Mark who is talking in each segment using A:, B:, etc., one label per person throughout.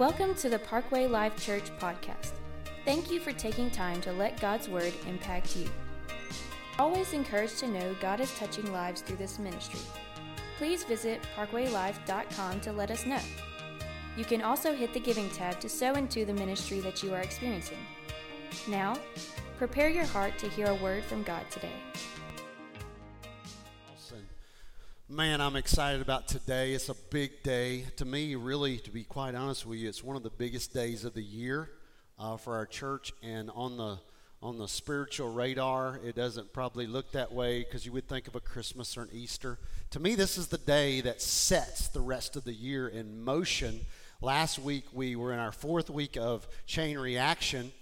A: Welcome to the Parkway Life Church podcast. Thank you for taking time to let God's Word impact you. Always encouraged to know God is touching lives through this ministry. Please visit parkwaylife.com to let us know. You can also hit the giving tab to sow into the ministry that you are experiencing. Now, prepare your heart to hear a word from God today.
B: Man, I'm excited about today. It's a big day. To me, really, to be quite honest with you, it's one of the biggest days of the year uh, for our church. And on the on the spiritual radar, it doesn't probably look that way because you would think of a Christmas or an Easter. To me, this is the day that sets the rest of the year in motion. Last week, we were in our fourth week of chain reaction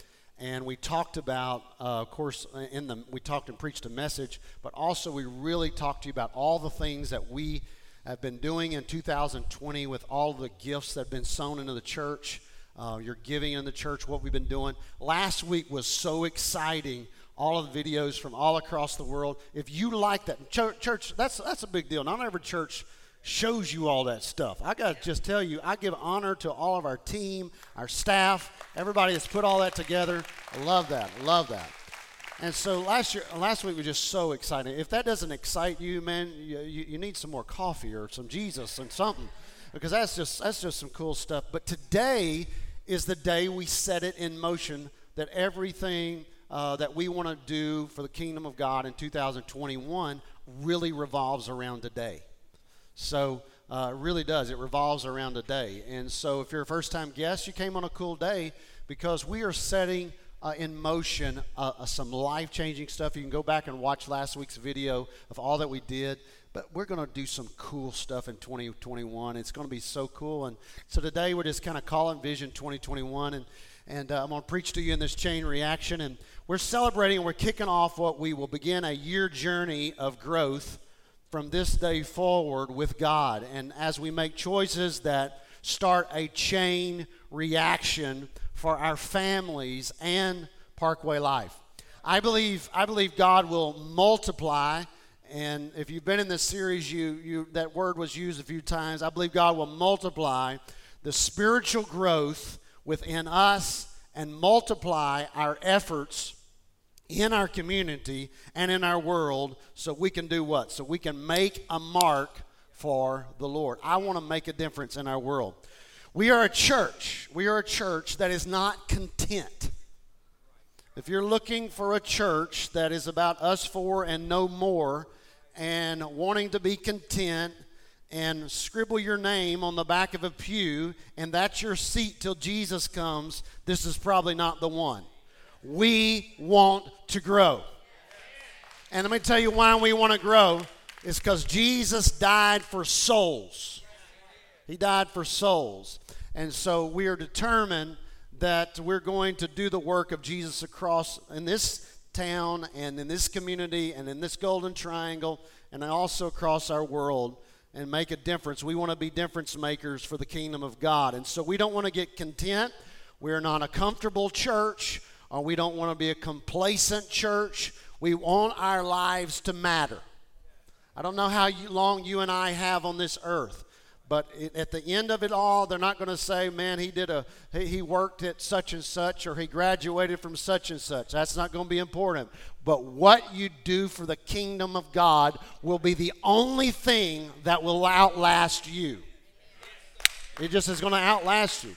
B: and we talked about, uh, of course, in the we talked and preached a message, but also we really talked to you about all the things that we have been doing in 2020 with all the gifts that have been sown into the church, uh, your giving in the church, what we've been doing. Last week was so exciting. All of the videos from all across the world. If you like that, church, church that's that's a big deal. Not every church shows you all that stuff. I got to just tell you, I give honor to all of our team, our staff, everybody that's put all that together. I love that. Love that. And so last year, last week was just so exciting. If that doesn't excite you, man, you, you, you need some more coffee or some Jesus and something, because that's just that's just some cool stuff. But today is the day we set it in motion that everything uh, that we want to do for the kingdom of God in 2021 really revolves around today. So uh, it really does. It revolves around a day. And so if you're a first time guest, you came on a cool day because we are setting uh, in motion uh, uh some life changing stuff. You can go back and watch last week's video of all that we did. But we're going to do some cool stuff in 2021. It's going to be so cool. And so today we're just kind of calling Vision 2021. And, and uh, I'm going to preach to you in this chain reaction. And we're celebrating, and we're kicking off what we will begin a year journey of growth from this day forward with God. And as we make choices that start a chain reaction for our families and Parkway Life. I believe, I believe God will multiply. And if you've been in this series, you, you, that word was used a few times. I believe God will multiply the spiritual growth within us and multiply our efforts in our community and in our world so we can do what? So we can make a mark for the Lord. I want to make a difference in our world. We are a church. We are a church that is not content. If you're looking for a church that is about us four and no more and wanting to be content and scribble your name on the back of a pew and that's your seat till Jesus comes, this is probably not the one. We want to grow. And let me tell you why we want to grow. It's because Jesus died for souls. He died for souls. And so we are determined that we're going to do the work of Jesus across in this town and in this community and in this golden triangle and also across our world and make a difference. We want to be difference makers for the kingdom of God. And so we don't want to get content. We're not a comfortable church or we don't want to be a complacent church. We want our lives to matter. I don't know how long you and I have on this earth, but at the end of it all, they're not going to say, "Man, he did a he worked at such and such, or he graduated from such and such." That's not going to be important. But what you do for the kingdom of God will be the only thing that will outlast you. It just is going to outlast you,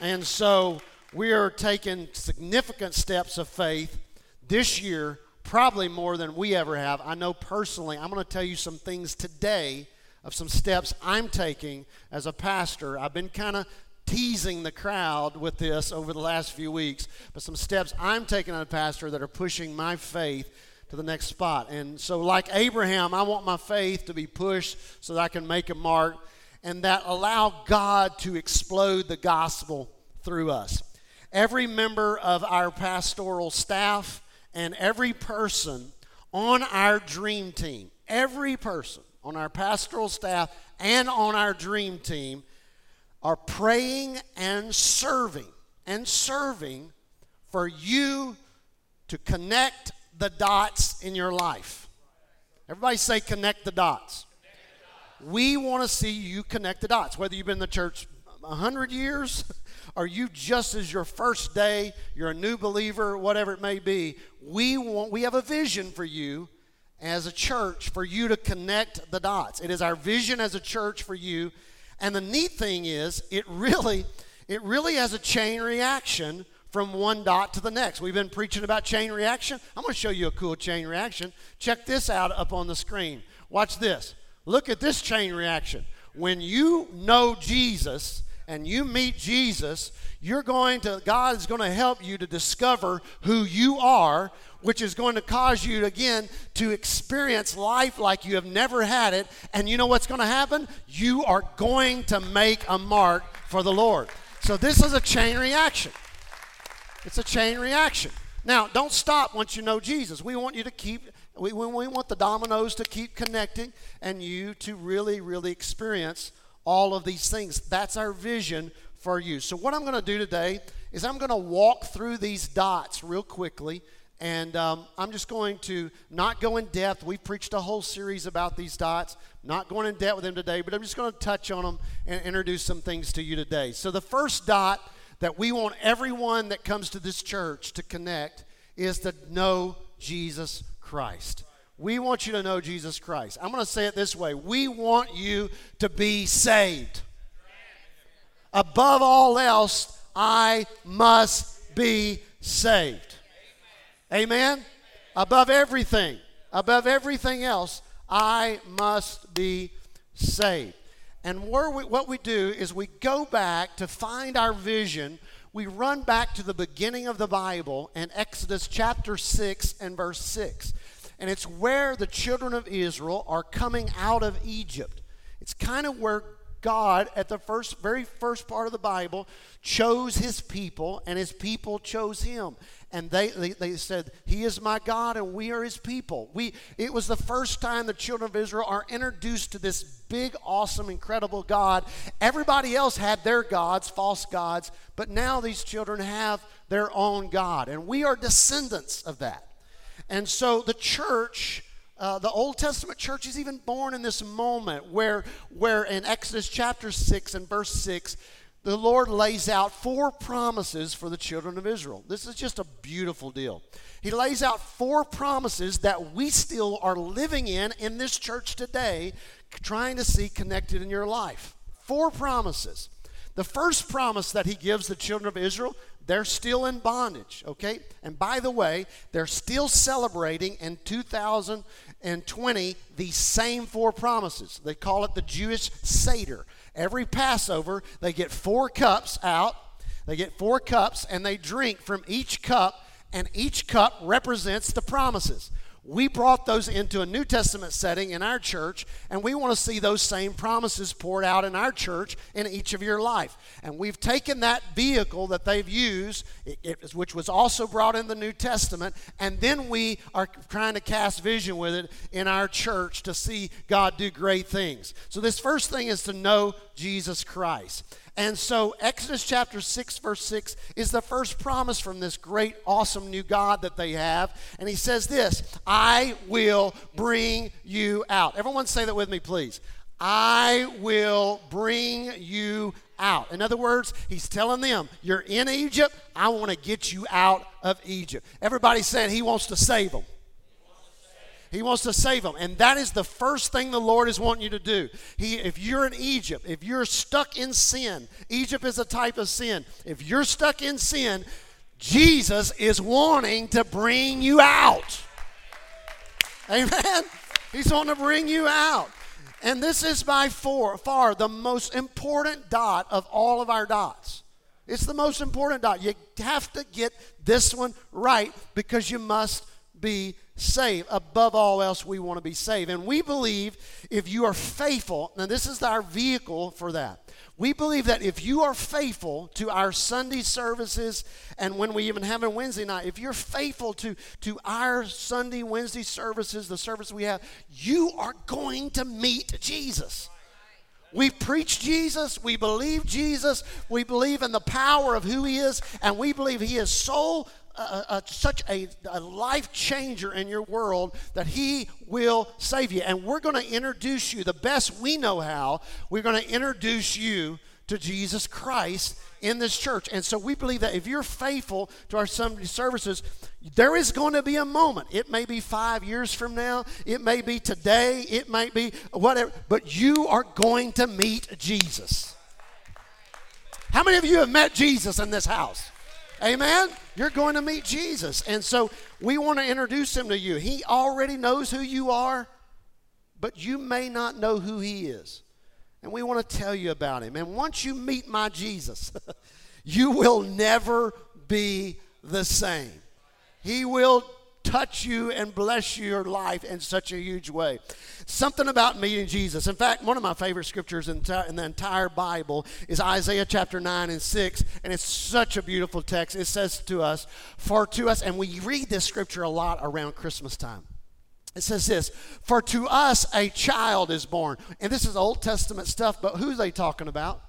B: and so we are taking significant steps of faith this year, probably more than we ever have. I know personally, I'm going to tell you some things today of some steps I'm taking as a pastor. I've been kind of teasing the crowd with this over the last few weeks, but some steps I'm taking as a pastor that are pushing my faith to the next spot. And so, like Abraham, I want my faith to be pushed so that I can make a mark and that allow God to explode the gospel through us every member of our pastoral staff and every person on our dream team, every person on our pastoral staff and on our dream team are praying and serving and serving for you to connect the dots in your life. Everybody say, connect the dots. We want to see you connect the dots, whether you've been in the church 100 years? Are you just as your first day, you're a new believer, whatever it may be? We want we have a vision for you as a church for you to connect the dots. It is our vision as a church for you. And the neat thing is, it really it really has a chain reaction from one dot to the next. We've been preaching about chain reaction. I'm going to show you a cool chain reaction. Check this out up on the screen. Watch this. Look at this chain reaction. When you know Jesus and you meet Jesus, you're going to, God is going to help you to discover who you are, which is going to cause you, again, to experience life like you have never had it. And you know what's going to happen? You are going to make a mark for the Lord. So this is a chain reaction. It's a chain reaction. Now, don't stop once you know Jesus. We want you to keep, we, we want the dominoes to keep connecting and you to really, really experience all of these things. That's our vision for you. So, what I'm going to do today is I'm going to walk through these dots real quickly. And um, I'm just going to not go in depth. We've preached a whole series about these dots. Not going in depth with them today, but I'm just going to touch on them and introduce some things to you today. So, the first dot that we want everyone that comes to this church to connect is to know Jesus Christ. We want you to know Jesus Christ. I'm going to say it this way we want you to be saved. Above all else, I must be saved. Amen? Above everything, above everything else, I must be saved. And we, what we do is we go back to find our vision. We run back to the beginning of the Bible and Exodus chapter 6 and verse 6. And it's where the children of Israel are coming out of Egypt. It's kind of where God, at the first, very first part of the Bible, chose his people, and his people chose him. And they, they, they, said, He is my God, and we are his people. We, it was the first time the children of Israel are introduced to this big, awesome, incredible God. Everybody else had their gods, false gods, but now these children have their own God. And we are descendants of that. And so the church uh, the Old Testament church is even born in this moment where, where in Exodus chapter 6 and verse 6, the Lord lays out four promises for the children of Israel. This is just a beautiful deal. He lays out four promises that we still are living in in this church today, trying to see connected in your life. Four promises. The first promise that he gives the children of Israel they're still in bondage, okay? And by the way, they're still celebrating in 2020 these same four promises. They call it the Jewish Seder. Every Passover, they get four cups out. They get four cups and they drink from each cup, and each cup represents the promises. We brought those into a New Testament setting in our church, and we want to see those same promises poured out in our church in each of your life. And we've taken that vehicle that they've used, it, which was also brought in the New Testament, and then we are trying to cast vision with it in our church to see God do great things. So, this first thing is to know Jesus Christ. And so, Exodus chapter 6, verse 6 is the first promise from this great, awesome new God that they have. And he says this I will bring you out. Everyone say that with me, please. I will bring you out. In other words, he's telling them, You're in Egypt. I want to get you out of Egypt. Everybody's saying he wants to save them. He wants to save them. And that is the first thing the Lord is wanting you to do. He, if you're in Egypt, if you're stuck in sin, Egypt is a type of sin. If you're stuck in sin, Jesus is wanting to bring you out. Amen? He's wanting to bring you out. And this is by far, far the most important dot of all of our dots. It's the most important dot. You have to get this one right because you must be saved. Above all else, we want to be saved. And we believe if you are faithful, and this is our vehicle for that. We believe that if you are faithful to our Sunday services and when we even have a Wednesday night, if you're faithful to, to our Sunday, Wednesday services, the service we have, you are going to meet Jesus. We preach Jesus. We believe Jesus. We believe in the power of who He is. And we believe He is so a, a, such a, a life changer in your world that He will save you. And we're going to introduce you the best we know how. We're going to introduce you to Jesus Christ in this church. And so we believe that if you're faithful to our Sunday services, there is going to be a moment. It may be five years from now, it may be today, it might be whatever, but you are going to meet Jesus. How many of you have met Jesus in this house? Amen? You're going to meet Jesus. And so we want to introduce him to you. He already knows who you are, but you may not know who he is. And we want to tell you about him. And once you meet my Jesus, you will never be the same. He will touch you and bless your life in such a huge way. Something about meeting Jesus. In fact, one of my favorite scriptures in, the entire Bible is Isaiah chapter 9 and 6, and it's such a beautiful text. It says to us, For to us, and we read this scripture a lot around Christmas time. It says this For to us a child is born. And this is Old Testament stuff, but who's they talking about?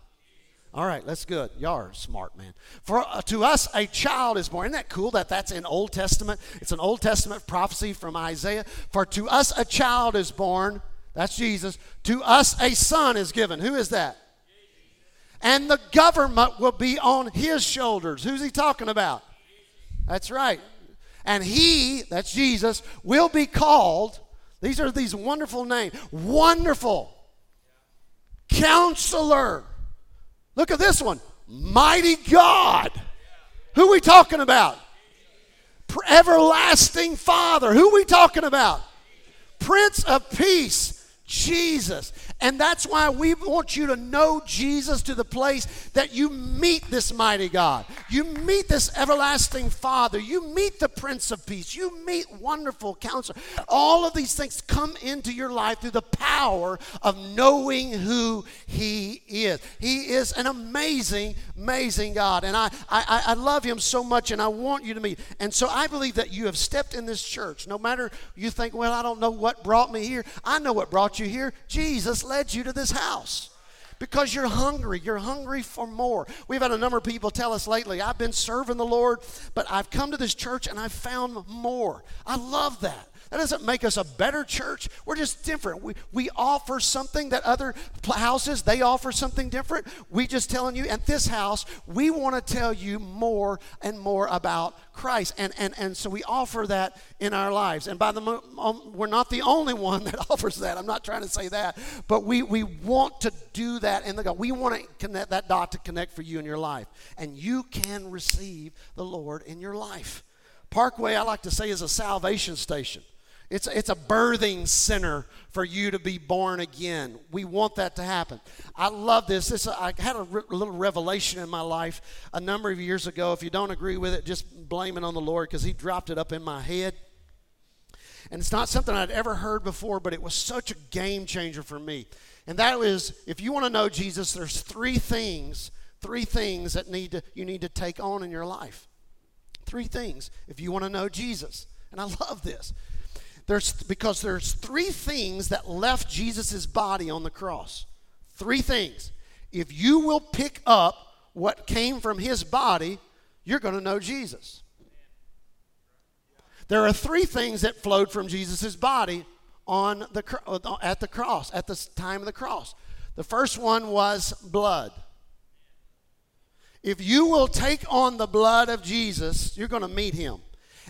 B: All right, that's good. Y'all are smart, man. For uh, to us a child is born. Isn't that cool that that's in Old Testament? It's an Old Testament prophecy from Isaiah. For to us a child is born. That's Jesus. To us a son is given. Who is that? And the government will be on his shoulders. Who's he talking about? That's right. And he, that's Jesus, will be called. These are these wonderful names. Wonderful. Counselor Look at this one Mighty God. Who we talking about? Everlasting Father. Who we talking about? Prince of Peace, Jesus. And that's why we want you to know Jesus to the place that you meet this mighty God. You meet this everlasting Father. You meet the Prince of Peace. You meet wonderful counselor. All of these things come into your life through the power of knowing who He is. He is an amazing, amazing God. And I, I, I love Him so much and I want you to meet. And so I believe that you have stepped in this church. No matter you think, well, I don't know what brought me here. I know what brought you here. Jesus led you to this house because you're hungry. You're hungry for more. We've had a number of people tell us lately, I've been serving the Lord, but I've come to this church and I've found more. I love that. That doesn't make us a better church. We're just different. We, we offer something that other houses, they offer something different. We just telling you, at this house, we want to tell you more and more about Christ. And, and, and so we offer that in our lives. And by the um, we're not the only one that offers that. I'm not trying to say that. But we, we want to do that in the God. We want to connect that dot to connect for you in your life. And you can receive the Lord in your life. Parkway, I like to say, is a salvation station. It's, it's a birthing center for you to be born again. We want that to happen. I love this. this I had a, re- little revelation in my life a number of years ago. If you don't agree with it, just blame it on the Lord because He dropped it up in my head. And it's not something I'd ever heard before, but it was such a game changer for me. And that is if you want to know Jesus, there's three things, three things that need to, you need to take on in your life. Three things if you want to know Jesus. And I love this. There's, because there's three things that left Jesus' body on the cross. Three things. If you will pick up what came from his body, you're going to know Jesus. There are three things that flowed from Jesus' body on the, uh, at the cross, at the time of the cross. The first one was blood. If you will take on the blood of Jesus, you're going to meet him.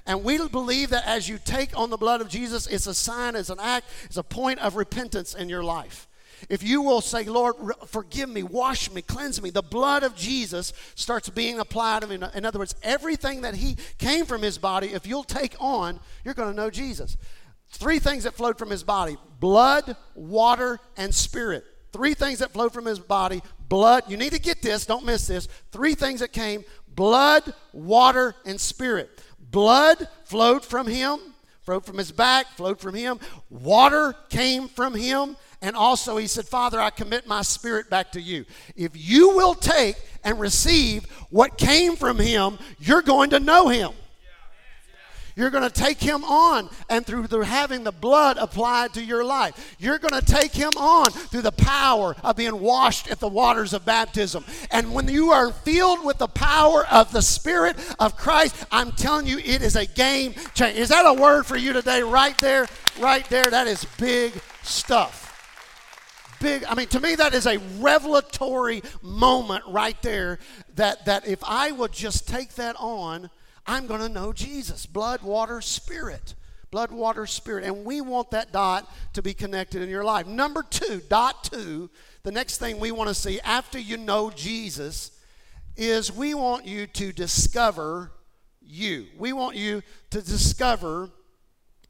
B: And we believe that as you take on the blood of Jesus, it's a sign, it's an act, it's a point of repentance in your life. If you will say, Lord, forgive me, wash me, cleanse me, the blood of Jesus starts being applied. In other words, everything that He came from His body, if you'll take on, you're going to know Jesus. Three things that flowed from His body blood, water, and spirit. Three things that flowed from His body blood. You need to get this, don't miss this. Three things that came blood, water, and spirit. Blood flowed from him, flowed from his back, flowed from him. Water came from him. And also, he said, Father, I commit my spirit back to you. If you will take and receive what came from him, you're going to know him. You're going to take him on, and through the, having the blood applied to your life, you're going to take him on through the power of being washed at the waters of baptism. And when you are filled with the power of the Spirit of Christ, I'm telling you, it is a game changer. Is that a word for you today, right there? Right there. That is big stuff. big. I mean, to me, that is a revelatory moment right there. That that if I would just take that on, I'm going to know Jesus. Blood, water, spirit. Blood, water, spirit. And we want that dot to be connected in your life. Number two, dot two. The next thing we want to see after you know Jesus is we want you to discover you. We want you to discover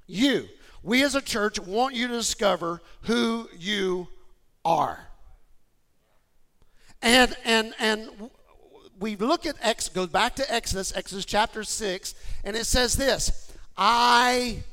B: you. We as a church want you to discover who you are. And and and we look at X goes back to Exodus, Exodus chapter 6, and it says this, I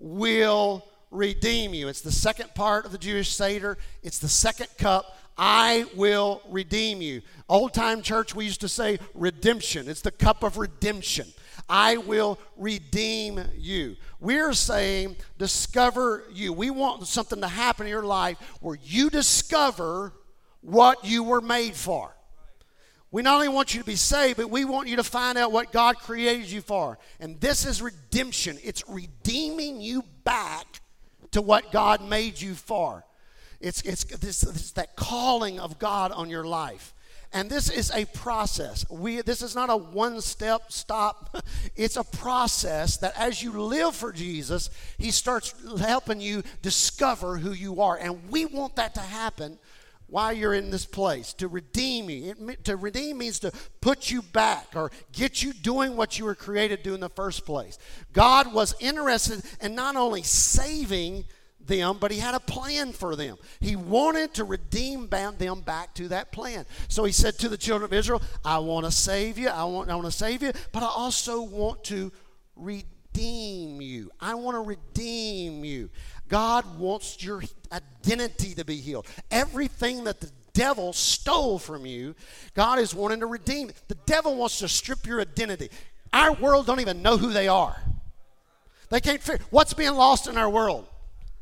B: will redeem you. It's the second part of the Jewish Seder. It's the second cup. I will redeem you. Old time church, we used to say redemption. It's the cup of redemption. I will redeem you. We're saying discover you. We want something to happen in your life where you discover what you were made for. We not only want you to be saved, but we want you to find out what God created you for. And this is redemption. It's redeeming you back to what God made you for. It's, it's, this, it's that calling of God on your life. And this is a process. We, this is not a one step stop. It's a process that as you live for Jesus, He starts helping you discover who you are. And we want that to happen while you're in this place to redeem you. It, to redeem means to put you back or get you doing what you were created to do in the first place. God was interested in not only saving them, but he had a plan for them. He wanted to redeem them back to that plan. So he said to the children of Israel, I want to save you. I want, I want to save you, but I also want to redeem you. I want to redeem you. God wants your identity to be healed. Everything that the devil stole from you, God is wanting to redeem. The devil wants to strip your identity. Our world don't even know who they are. They can't figure what's being lost in our world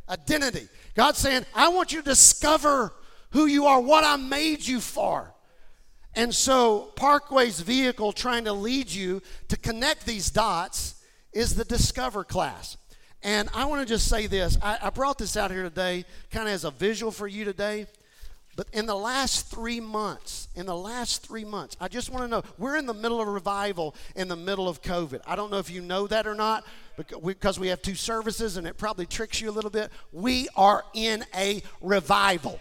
B: identity. God's saying, I want you to discover who you are, what I made you for. And so, Parkway's vehicle trying to lead you to connect these dots is the Discover class. And I want to just say this I, I brought this out here today kind of as a visual for you today. But in the last three months, in the last three months, I just want to know we're in the middle of revival in the middle of COVID. I don't know if you know that or not because we have two services and it probably tricks you a little bit. We are in a revival.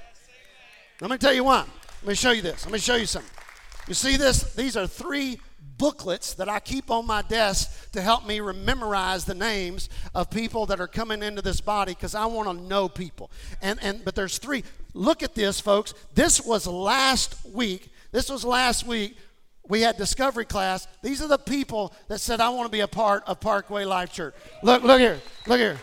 B: Let me tell you why. Let me show you this. Let me show you something. You see this? These are three booklets that I keep on my desk to help me memorize the names of people that are coming into this body because I want to know people. And and but there's three. Look at this, folks. This was last week. This was last week. We had discovery class. These are the people that said, I want to be a part of Parkway Life Church. Look, look here. Look here.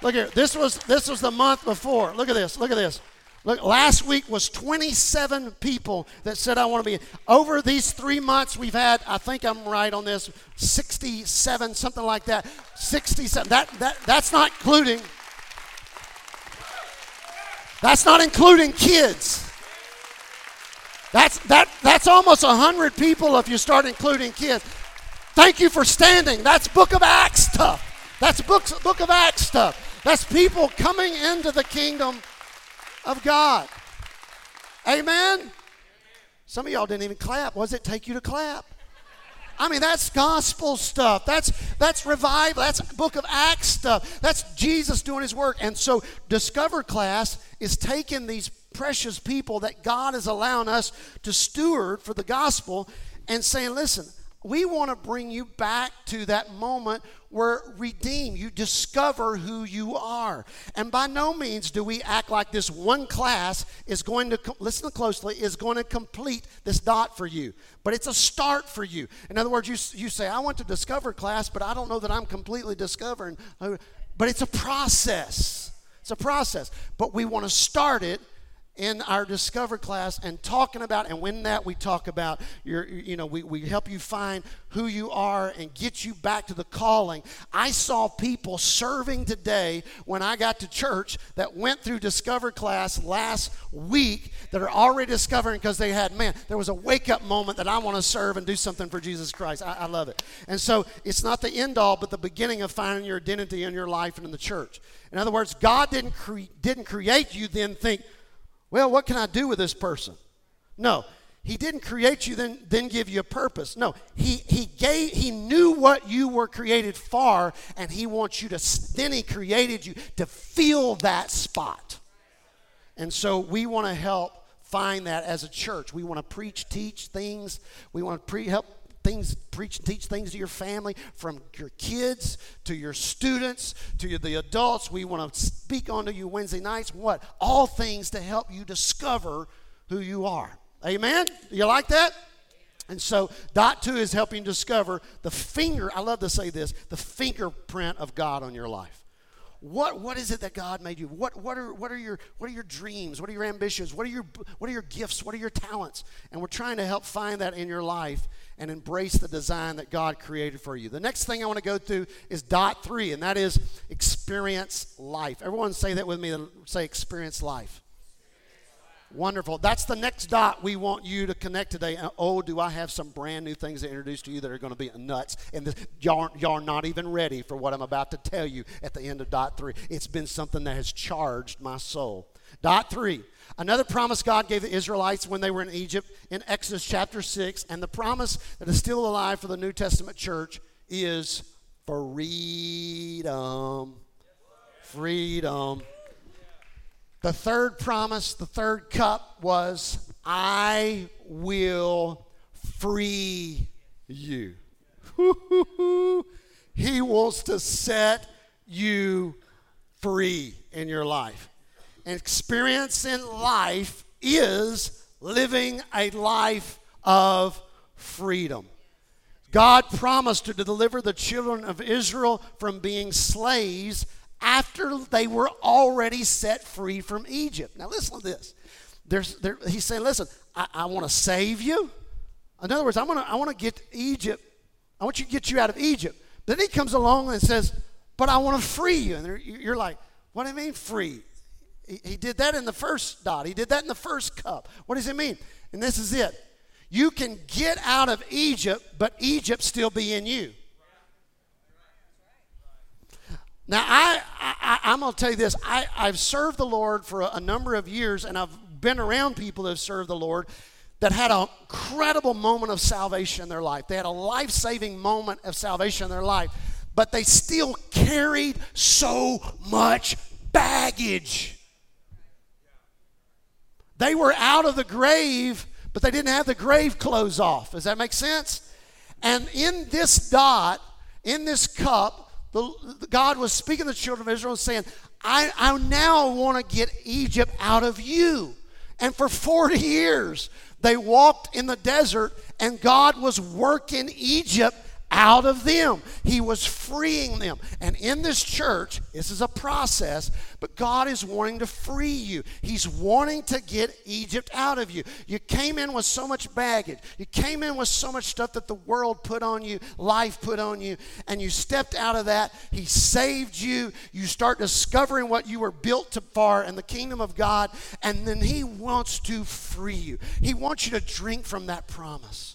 B: Look here. This was this was the month before. Look at this. Look at this. Look, last week was 27 people that said, I want to be. Over these three months, we've had, I think I'm right on this, 67, something like that. 67. That, that, that's not including, that's not including kids. That's, that, that's almost 100 people if you start including kids. Thank you for standing. That's Book of Acts stuff. That's book, book of Acts stuff. That's people coming into the kingdom of God. Amen? Some of y'all didn't even clap. What does it take you to clap? I mean, that's gospel stuff. That's that's revival. That's book of Acts stuff. That's Jesus doing his work. And so Discover class is taking these precious people that God is allowing us to steward for the gospel and saying, listen, we want to bring you back to that moment where redeemed. you discover who you are. And by no means do we act like this one class is going to, listen closely, is going to complete this dot for you. But it's a start for you. In other words, you, you say, I want to discover class, but I don't know that I'm completely discovering. Uh, but it's a process. It's a process. But we want to start it in our discover class and talking about and when that we talk about your you know we, we help you find who you are and get you back to the calling. I saw people serving today when i got to church that went through discover class last week that are already discovering because they had man there was a wake up moment that i want to serve and do something for jesus christ. I, I love it. And so it's not the end all but the beginning of finding your identity in your life and in the church. In other words god didn't, cre- didn't create you then think Well, what can I do with this person? No. He didn't create you, then, then give you a purpose. No, he, he gave, he knew what you were created for, and he wants you to, then he created you to fill that spot. And so we want to help find that as a church. We want to preach, teach things. We want to pre- help things, preach teach things to your family, from your kids to your students to the adults. We want to speak onto you Wednesday nights. What? All things to help you discover who you are. Amen? You like that? And so, dot two is helping discover the finger, I love to say this, the fingerprint of God on your life. What, what is it that God made you? What, what, are, what, are your, what are your dreams? What are your ambitions? What are your, what are your gifts? What are your talents? And we're trying to help find that in your life and embrace the design that God created for you. The next thing I want to go through is dot three, and that is experience life. Everyone say that with me. Say experience life. Wonderful. That's the next dot we want you to connect today. oh, do I have some brand new things to introduce to you that are going to be nuts? And this, y'all, aren't, y'all are not even ready for what I'm about to tell you at the end of dot three. It's been something that has charged my soul. Dot three. Another promise God gave the Israelites when they were in Egypt in Exodus chapter 6, and the promise that is still alive for the New Testament church is freedom. Freedom. The third promise, the third cup was, I will free you. he wants to set you free in your life. And experience in life is living a life of freedom. God promised to deliver the children of Israel from being slaves after they were already set free from Egypt. Now, listen to this. There's, there, he's saying, listen, I, I want to save you. In other words, I want to I want to get Egypt, I want you to get you out of Egypt. Then he comes along and says, but I want to free you. And you're like, what do you mean free? He, he did that in the first dot. He did that in the first cup. What does it mean? And this is it. You can get out of Egypt, but Egypt still be in you. Now, I, I, am going to tell you this. I, I've served the Lord for a, a number of years, and I've been around people that have served the Lord that had an incredible moment of salvation in their life. They had a life saving moment of salvation in their life, but they still carried so much baggage. They were out of the grave, but they didn't have the grave clothes off. Does that make sense? And in this dot, in this cup, the, God was speaking to the children of Israel and saying, I, I now want to get Egypt out of you. And for 40 years, they walked in the desert, and God was working Egypt out of them. He was freeing them. And in this church, this is a process, but God is wanting to free you. He's wanting to get Egypt out of you. You came in with so much baggage. You came in with so much stuff that the world put on you, life put on you, and you stepped out of that. He saved you. You start discovering what you were built to for in the kingdom of God, and then He wants to free you. He wants you to drink from that promise.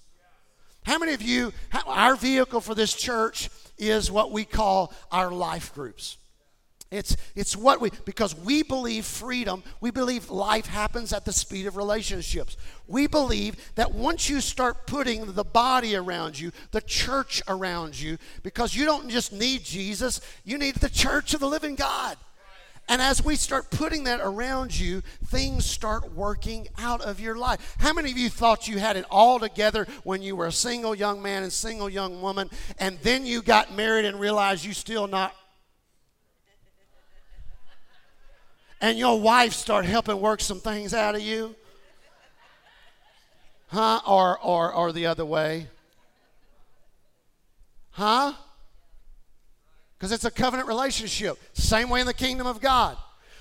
B: How many of you, our vehicle for this church is what we call our life groups? It's, it's what we, because we believe freedom, we believe life happens at the speed of relationships. We believe that once you start putting the body around you, the church around you, because you don't just need Jesus, you need the church of the living God. And as we start putting that around you, things start working out of your life. How many of you thought you had it all together when you were a single young man and single young woman, and then you got married and realized you still not? And your wife start helping work some things out of you? Huh? Or, or, or the other way? Huh? Because it's a covenant relationship. Same way in the kingdom of God.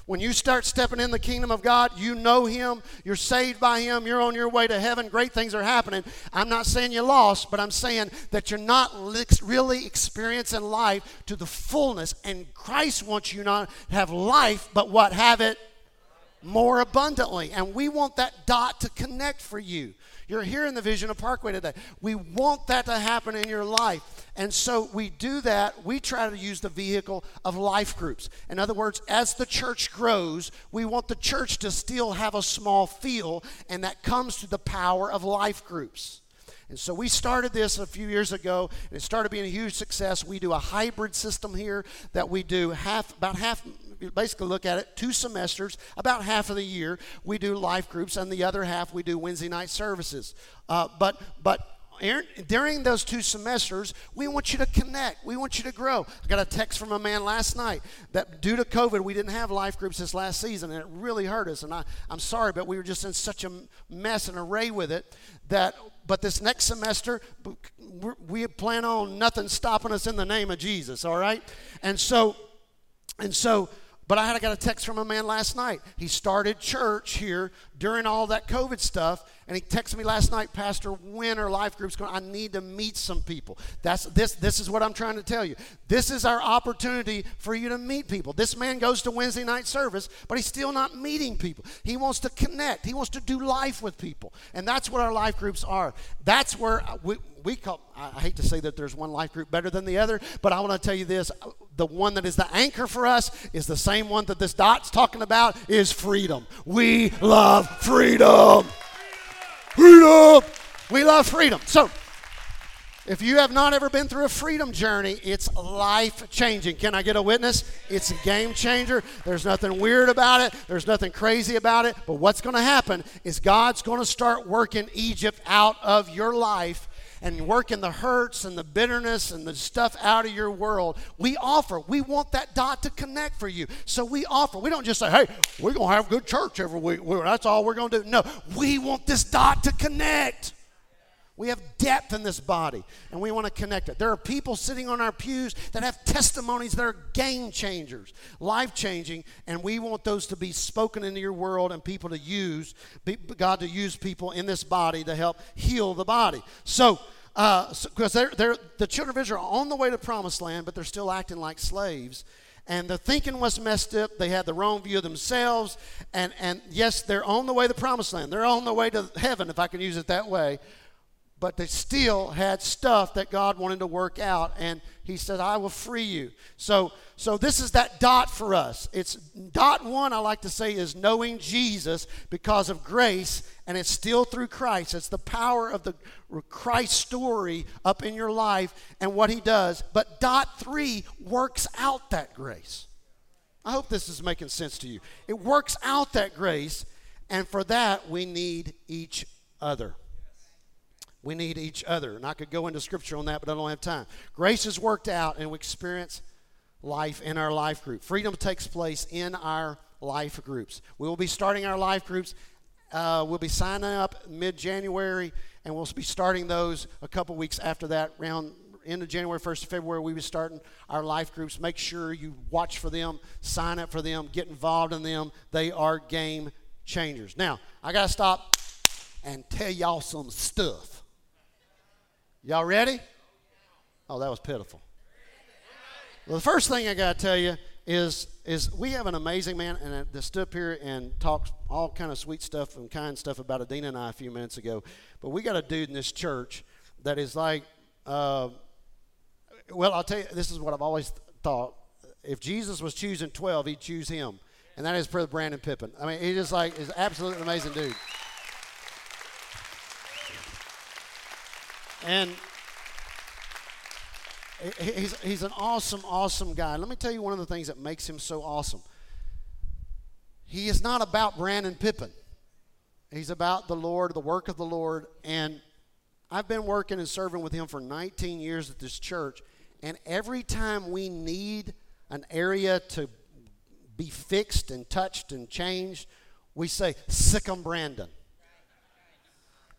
B: When you start stepping in the kingdom of God, you know Him, you're saved by Him, you're on your way to heaven, great things are happening. I'm not saying you're lost, but I'm saying that you're not really experiencing life to the fullness. And Christ wants you not to have life, but what? Have it more abundantly. And we want that dot to connect for you. You're here in the Vision of Parkway today. We want that to happen in your life. And so we do that. We try to use the vehicle of life groups. In other words, as the church grows, we want the church to still have a small feel, and that comes to the power of life groups. And so we started this a few years ago, and it started being a huge success. We do a hybrid system here that we do half, about half, basically look at it two semesters, about half of the year we do life groups, and the other half we do Wednesday night services. Uh, but but during those two semesters, we want you to connect. We want you to grow. I got a text from a man last night that due to COVID, we didn't have life groups this last season, and it really hurt us. And I, I'm sorry, but we were just in such a mess and array with it that. But this next semester, we plan on nothing stopping us in the name of Jesus. All right, and so, and so but I had I got a text from a man last night. He started church here during all that COVID stuff, and he texted me last night, Pastor, when are life groups going? I need to meet some people. That's this. This is what I'm trying to tell you. This is our opportunity for you to meet people. This man goes to Wednesday night service, but he's still not meeting people. He wants to connect. He wants to do life with people, and that's what our life groups are. That's where uh, we we call, I hate to say that there's one life group better than the other, but I want to tell you this uh, the one that is the anchor for us is the same one that this dot's talking about is freedom. We love freedom. Freedom. We love freedom. So, if you have not ever been through a freedom journey, it's life changing. Can I get a witness? It's a game changer. There's nothing weird about it, there's nothing crazy about it. But what's going to happen is God's going to start working Egypt out of your life and working the hurts and the bitterness and the stuff out of your world. We offer. We want that dot to connect for you. So we offer. We don't just say, hey, we're going to have good church every week. That's all we're going to do. No, we want this dot to connect. We have depth in this body and we want to connect it. There are people sitting on our pews that have testimonies that are game changers, life changing, and we want those to be spoken into your world and people to use, God to use people in this body to help heal the body. So, because uh, they're, they're, the children of Israel are on the way to promised land, but they're still acting like slaves. And the thinking was messed up. They had the wrong view of themselves. And, and yes, they're on the way to promised land. They're on the way to heaven, if I can use it that way but they still had stuff that God wanted to work out and he said I will free you. So so this is that dot for us. It's dot 1 I like to say is knowing Jesus because of grace and it's still through Christ. It's the power of the Christ story up in your life and what he does. But dot 3 works out that grace. I hope this is making sense to you. It works out that grace and for that we need each other. We need each other. And I could go into scripture on that, but I don't have time. Grace is worked out, and we experience life in our life group. Freedom takes place in our life groups. We will be starting our life groups. Uh, we'll be signing up mid January, and we'll be starting those a couple weeks after that, around end of January, 1st of February, we will be starting our life groups. Make sure you watch for them, sign up for them, get involved in them. They are game changers. Now, I got to stop and tell y'all some stuff. Y'all ready? Oh, that was pitiful. Well, the first thing I got to tell you is is we have an amazing man and that stood up here and talked all kind of sweet stuff and kind stuff about Adina and I a few minutes ago. But we got a dude in this church that is like, uh, well, I'll tell you, this is what I've always thought. If Jesus was choosing 12, he'd choose him. And that is Brother Brandon Pippin. I mean, he just like is absolutely an amazing dude. And he's, he's an awesome, awesome guy. Let me tell you one of the things that makes him so awesome. He is not about Brandon Pippin. He's about the Lord, the work of the Lord. And I've been working and serving with him for 19 years at this church. And every time we need an area to be fixed and touched and changed, we say, Sick 'em Brandon.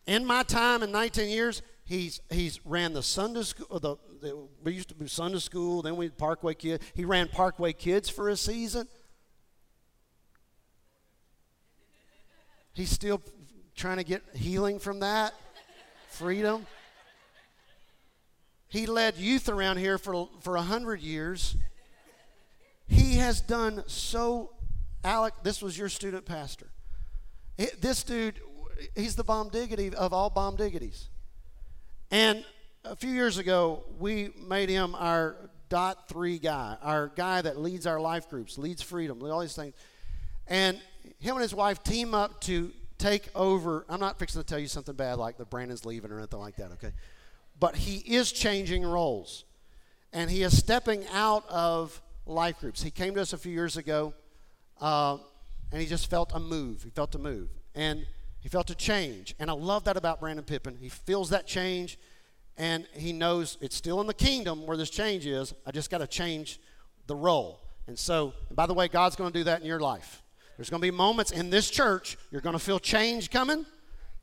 B: In my time in 19 years, He's he's ran the Sunday school. The, the, we used to do Sunday school. Then we had Parkway Kids. He ran Parkway Kids for a season. He's still trying to get healing from that, freedom. He led youth around here for for a hundred years. He has done so Alec, this was your student pastor. This dude, he's the bomb diggity of all bomb diggities. And a few years ago, we made him our dot three guy, our guy that leads our life groups, leads freedom, all these things. And him and his wife team up to take over. I'm not fixing to tell you something bad like the Brandon's leaving or anything like that, okay? But he is changing roles. And he is stepping out of life groups. He came to us a few years ago, uh, and he just felt a move. He felt a move. And he felt a change. And I love that about Brandon Pippin. He feels that change and he knows it's still in the kingdom where this change is. I just got to change the role. And so, and by the way, God's going to do that in your life. There's going to be moments in this church you're going to feel change coming.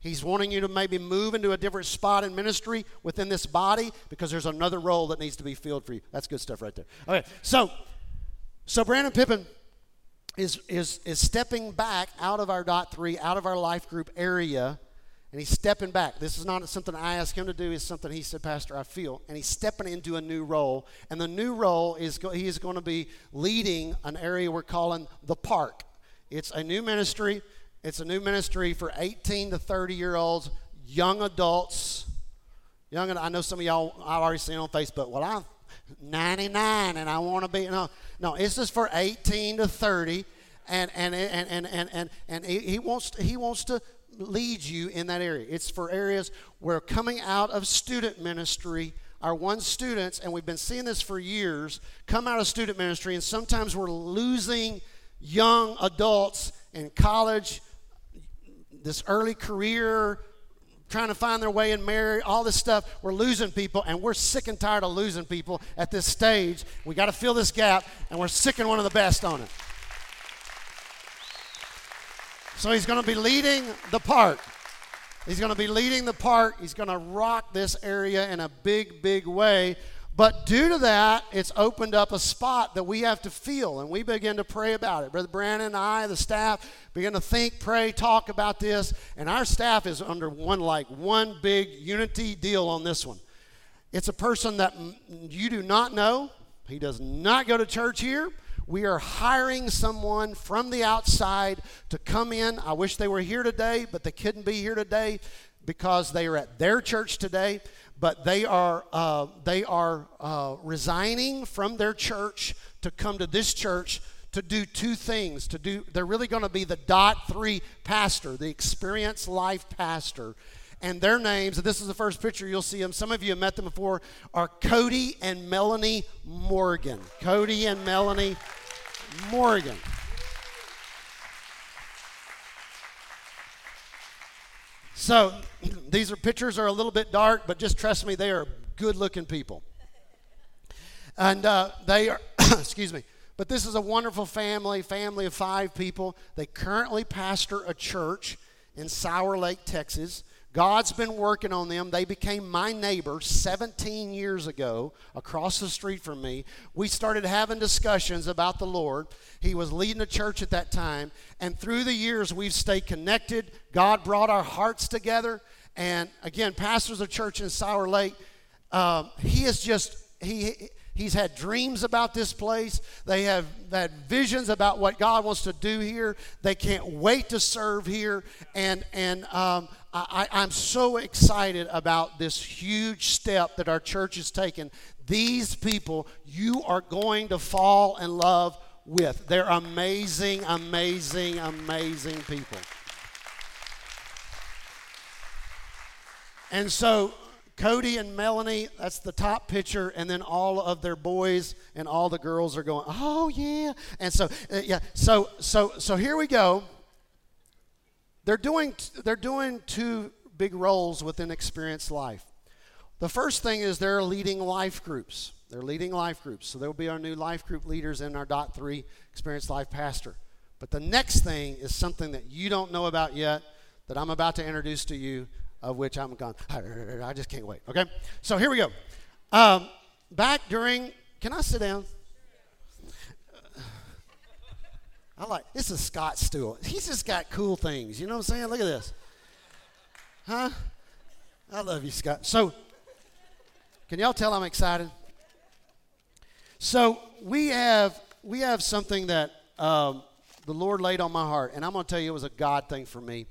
B: He's wanting you to maybe move into a different spot in ministry within this body because there's another role that needs to be filled for you. That's good stuff right there. Okay, so so Brandon Pippin is is is stepping back out of our dot three, out of our life group area and he's stepping back. This is not something I asked him to do. It's something he said, Pastor, I feel. And he's stepping into a new role. And the new role is go- he is going to be leading an area we're calling the park. It's a new ministry. It's a new ministry for 18 to 30 year olds, young adults. Young, I know some of y'all I've already seen on Facebook. Well, I'm 99 and I want to be. No, no, this is for 18 to 30 and and and and and and, and he, wants to, he wants to lead you in that area. It's for areas where coming out of student ministry, our one students, and we've been seeing this for years, come out of student ministry, and sometimes we're losing young adults in college, this early career, trying to find their way in marriage, all this stuff. We're losing people, and we're sick and tired of losing people at this stage. We got to fill this gap, and we're sick and one of the best on it. So he's going to be leading the part. He's going to be leading the part. He's going to rock this area in a big, big way. But due to that, it's opened up a spot that we have to feel, and we begin to pray about it. Brother Brandon and I, the staff, begin to think, pray, talk about this, and our staff is under one like one big unity deal on this one. It's a person that you do not know. He does not go to church here. We are hiring someone from the outside to come in. I wish they were here today, but they couldn't be here today because they are at their church today. But they are uh, they are uh, resigning from their church to come to this church to do two things. To do they're really going to be the dot three pastor, the experience life pastor and their names, this is the first picture you'll see them. Some of you have met them before, are Cody and Melanie Morgan. Cody and Melanie Morgan. So these are pictures are a little bit dark, but just trust me, they are good-looking people, and uh, they are. excuse me. But this is a wonderful family, family of five people. They currently pastor a church in Sour Lake, Texas. God's been working on them. They became my neighbor 17 years ago across the street from me. We started having discussions about the Lord. He was leading a church at that time. And through the years, we've stayed connected. God brought our hearts together. And again, pastors of church in Sour Lake, um, he is just, he, He's had dreams about this place. They have had visions about what God wants to do here. They can't wait to serve here. And, and um, I, I'm so excited about this huge step that our church has taken. These people, you are going to fall in love with. They're amazing, amazing, amazing people. And so Cody and Melanie, that's the top picture, and then all of their boys and all the girls are going, "Oh yeah!" And so, uh, yeah, so so so here we go. They're doing, they're doing two big roles within Experience Life. The first thing is they're leading life groups. They're leading life groups. So there will be our new life group leaders and our dot three Experience Life pastor. But the next thing is something that you don't know about yet that I'm about to introduce to you, of which I'm gone. I just can't wait. Okay? So here we go. Um, back during, can I sit down? I like this is Scott Stewart. He's just got cool things. You know what I'm saying? Look at this. Huh? I love you, Scott. So, can y'all tell I'm excited? So we have we have something that um, the Lord laid on my heart, and I'm going to tell you it was a God thing for me.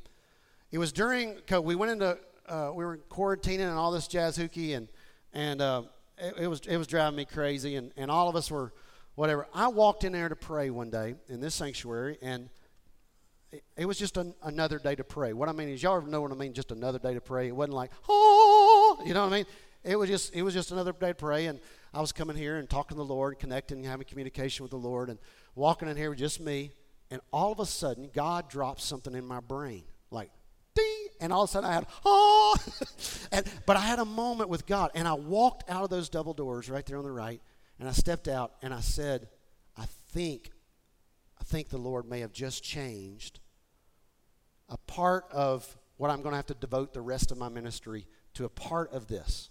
B: It was during. We went into uh, we were quarantining and all this jazz hooky, and and uh, it, it, was it was driving me crazy, and, and all of us were whatever. I walked in there to pray one day in this sanctuary, and it, it was just an, another day to pray. What I mean is, y'all know what I mean? Just another day to pray. It wasn't like oh, you know what I mean? It was just it was just another day to pray, and I was coming here and talking to the Lord, connecting, having communication with the Lord, and walking in here with just me. And all of a sudden, God dropped something in my brain, like ding, and all of a sudden I had oh, and but I had a moment with God, and I walked out of those double doors right there on the right, and I stepped out and I said, I think, I think the Lord may have just changed a part of what I'm going to have to devote the rest of my ministry to a part of this.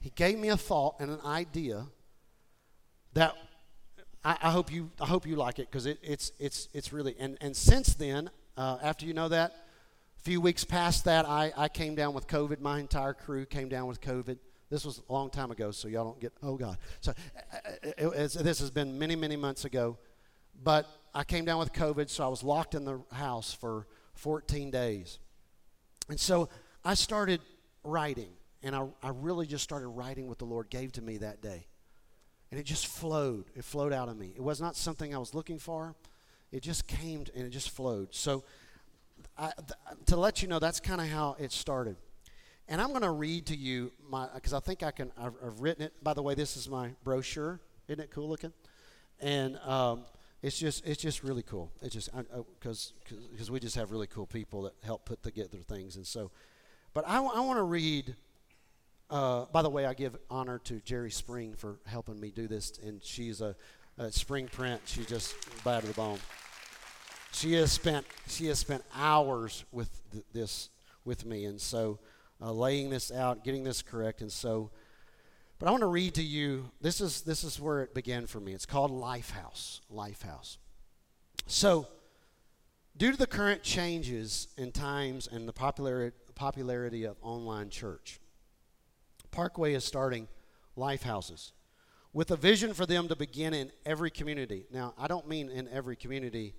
B: He gave me a thought and an idea that I, I hope you I hope you like it because it, it's it's it's really and and since then uh, after you know that a few weeks past that I, I came down with COVID my entire crew came down with COVID this was a long time ago so y'all don't get oh God so uh, uh, it, this has been many many months ago but I came down with COVID so I was locked in the house for 14 days and so I started writing and I, I really just started writing what the Lord gave to me that day and it just flowed. It flowed out of me. It was not something I was looking for. It just came and it just flowed. So, I, th- to let you know, that's kind of how it started. And I'm going to read to you my because I think I can. I've, I've, written it. By the way, this is my brochure. Isn't it cool looking? And um, it's just it's just really cool. It's just because because we just have really cool people that help put together things. And so, but I, I want to read uh, by the way, I give honor to Jerry Spring for helping me do this, and she's a, a spring print. She's just bad to the bone. She has spent she has spent hours with th- this with me, and so uh, laying this out, getting this correct, and so. But I want to read to you. This is this is where it began for me. It's called Lifehouse. Lifehouse. So, due to the current changes in times and the popularity popularity of online church, Parkway is starting life houses with a vision for them to begin in every community. Now, I don't mean in every community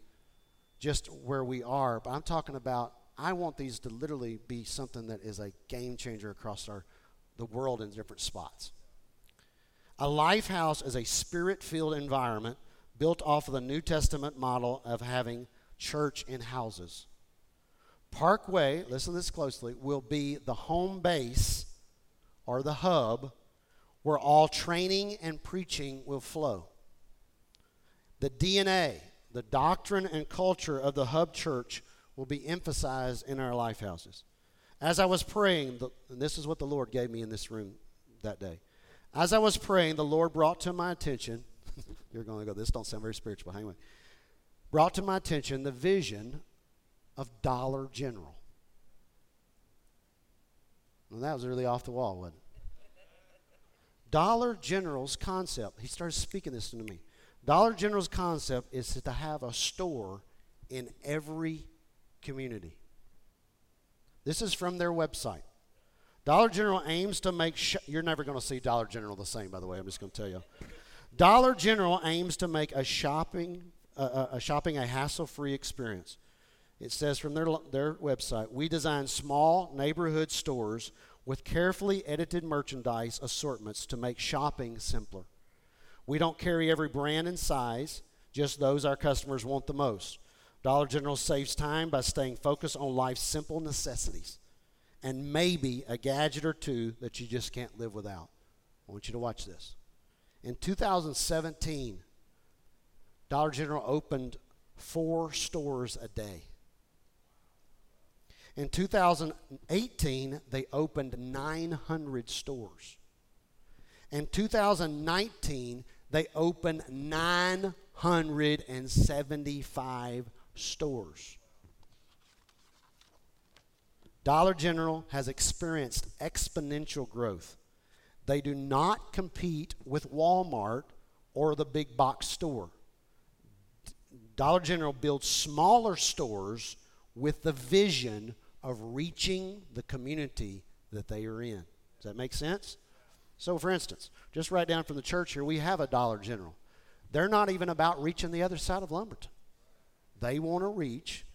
B: just where we are, but I'm talking about I want these to literally be something that is a game changer across our the world in different spots. A life house is a spirit-filled environment built off of the New Testament model of having church in houses. Parkway, listen to this closely, will be the home base or the hub where all training and preaching will flow. The DNA, the doctrine and culture of the hub church will be emphasized in our life houses. As I was praying, the, and this is what the Lord gave me in this room that day. As I was praying, the Lord brought to my attention, you're going to go, this don't sound very spiritual, hang on. Brought to my attention the vision of Dollar General. Well, that was really off the wall, wasn't it? Dollar General's concept, he started speaking this to me. Dollar General's concept is to have a store in every community. This is from their website. Dollar General aims to make sh- you're never going to see Dollar General the same by the way, I'm just going to tell you. Dollar General aims to make a shopping uh, a shopping a hassle-free experience. It says from their, their website, we design small neighborhood stores with carefully edited merchandise assortments to make shopping simpler. We don't carry every brand and size, just those our customers want the most. Dollar General saves time by staying focused on life's simple necessities and maybe a gadget or two that you just can't live without. I want you to watch this. In 2017, Dollar General opened four stores a day. In 2018, they opened 900 stores. In 2019, they opened 975 stores. Dollar General has experienced exponential growth. They do not compete with Walmart or the big box store. Dollar General builds smaller stores with the vision of reaching the community that they are in. Does that make sense? So, for instance, just right down from the church here, we have a Dollar General. They're not even about reaching the other side of Lumberton. They want to reach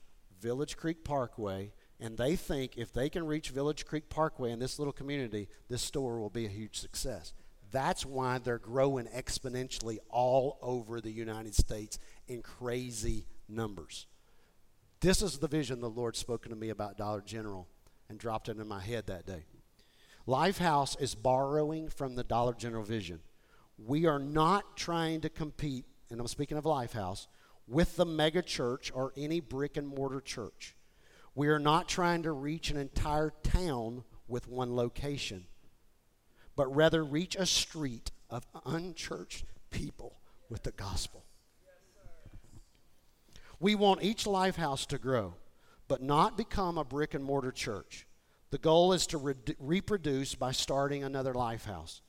B: Village Creek Parkway, and they think if they can reach Village Creek Parkway in this little community, this store will be a huge success. That's why they're growing exponentially all over the United States in crazy numbers. This is the vision the Lord spoken to me about Dollar General and dropped it in my head that day. Lifehouse is borrowing from the Dollar General vision. We are not trying to compete, and I'm speaking of Lifehouse, with the mega church or any brick and mortar church. We are not trying to reach an entire town with one location, but rather reach a street of unchurched people with the gospel. We want each Lifehouse to grow, but not become a brick and mortar church. The goal is to re- reproduce by starting another Lifehouse.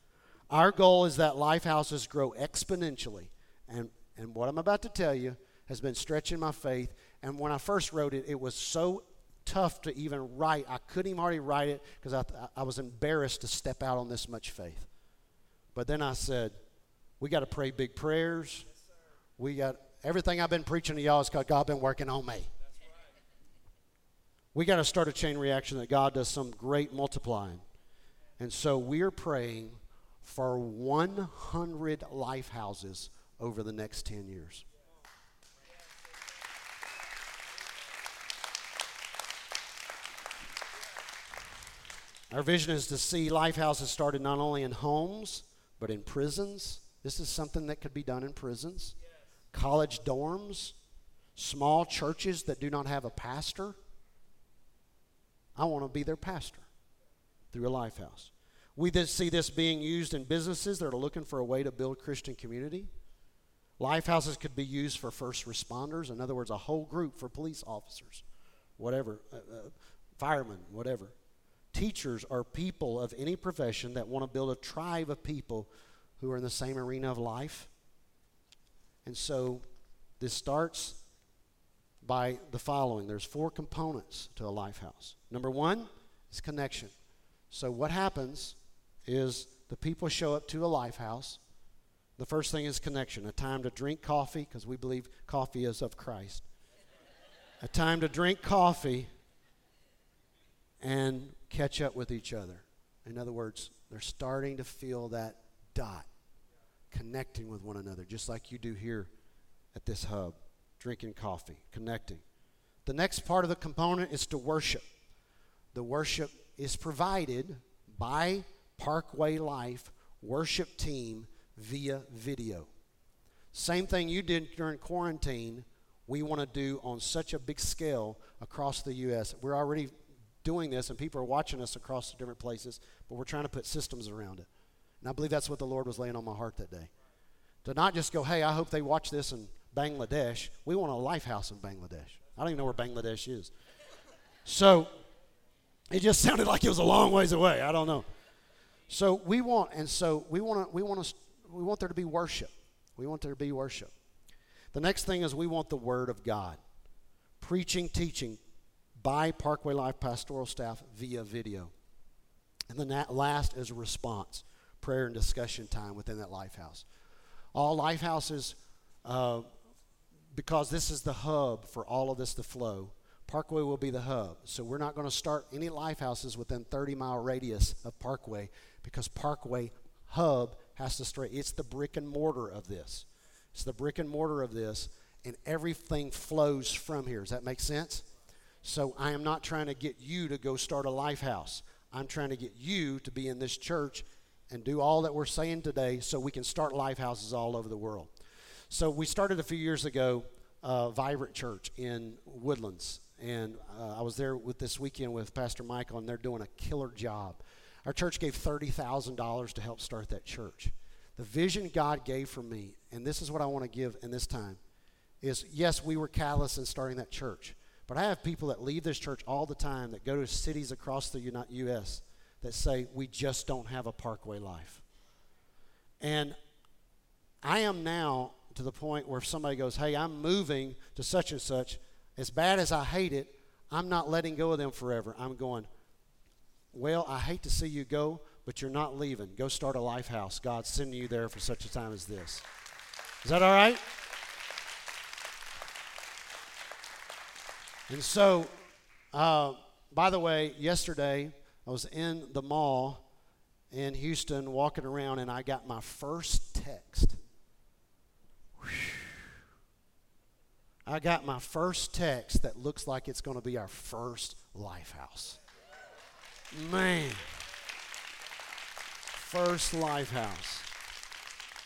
B: Our goal is that Lifehouses grow exponentially. And, and what I'm about to tell you has been stretching my faith. And when I first wrote it, it was so tough to even write. I couldn't even hardly write it because I, I was embarrassed to step out on this much faith. But then I said, we got to pray big prayers. We got everything I've been preaching to y'all is because God been working on me. We got to start a chain reaction that God does some great multiplying. And so we are praying for 100 life houses over the next 10 years. Our vision is to see life houses started not only in homes, but in prisons. This is something that could be done in prisons, college dorms, small churches that do not have a pastor. I want to be their pastor through a life house. We see this being used in businesses that are looking for a way to build Christian community. Life houses could be used for first responders. In other words, a whole group for police officers, whatever, uh, uh, firemen, whatever. Teachers are people of any profession that want to build a tribe of people who are in the same arena of life. And so this starts by the following there's four components to a life house. Number one is connection. So, what happens is the people show up to a life house. The first thing is connection, a time to drink coffee, because we believe coffee is of Christ. a time to drink coffee and catch up with each other. In other words, they're starting to feel that dot connecting with one another, just like you do here at this hub, drinking coffee, connecting. The next part of the component is to worship. The worship is provided by Parkway Life worship team via video. Same thing you did during quarantine, we want to do on such a big scale across the U.S. We're already doing this, and people are watching us across the different places, but we're trying to put systems around it. And I believe that's what the Lord was laying on my heart that day. To not just go, hey, I hope they watch this in Bangladesh. We want a life house in Bangladesh. I don't even know where Bangladesh is. So it just sounded like it was a long ways away. I don't know. So we want, and so we want to, we want to, we want there to be worship. We want there to be worship. The next thing is we want the Word of God, preaching, teaching, by Parkway Life pastoral staff via video. And then that last is response, prayer and discussion time within that life house. All life houses, uh, because this is the hub for all of this to flow, Parkway will be the hub. So we're not going to start any life houses within 30 mile radius of Parkway because Parkway hub has to straight. It's the brick and mortar of this. It's the brick and mortar of this, and everything flows from here. Does that make sense? So I am not trying to get you to go start a life house. I'm trying to get you to be in this church and do all that we're saying today so we can start life houses all over the world. So we started a few years ago, uh, Vibrant Church in Woodlands. And uh, I was there with this weekend with Pastor Michael, and they're doing a killer job. Our church gave $30,000 to help start that church. The vision God gave for me, and this is what I want to give in this time, is yes, we were callous in starting that church. But I have people that leave this church all the time that go to cities across the U.S. that say, we just don't have a parkway life. And I am now to the point where if somebody goes, hey, I'm moving to such and such, as bad as I hate it, I'm not letting go of them forever. I'm going, well, I hate to see you go, but you're not leaving. Go start a life house. God's sending you there for such a time as this. Is that all right? And so, uh, by the way, yesterday I was in the mall in Houston walking around and I got my first text. I got my first text that looks like it's going to be our first life house. Man. First life house.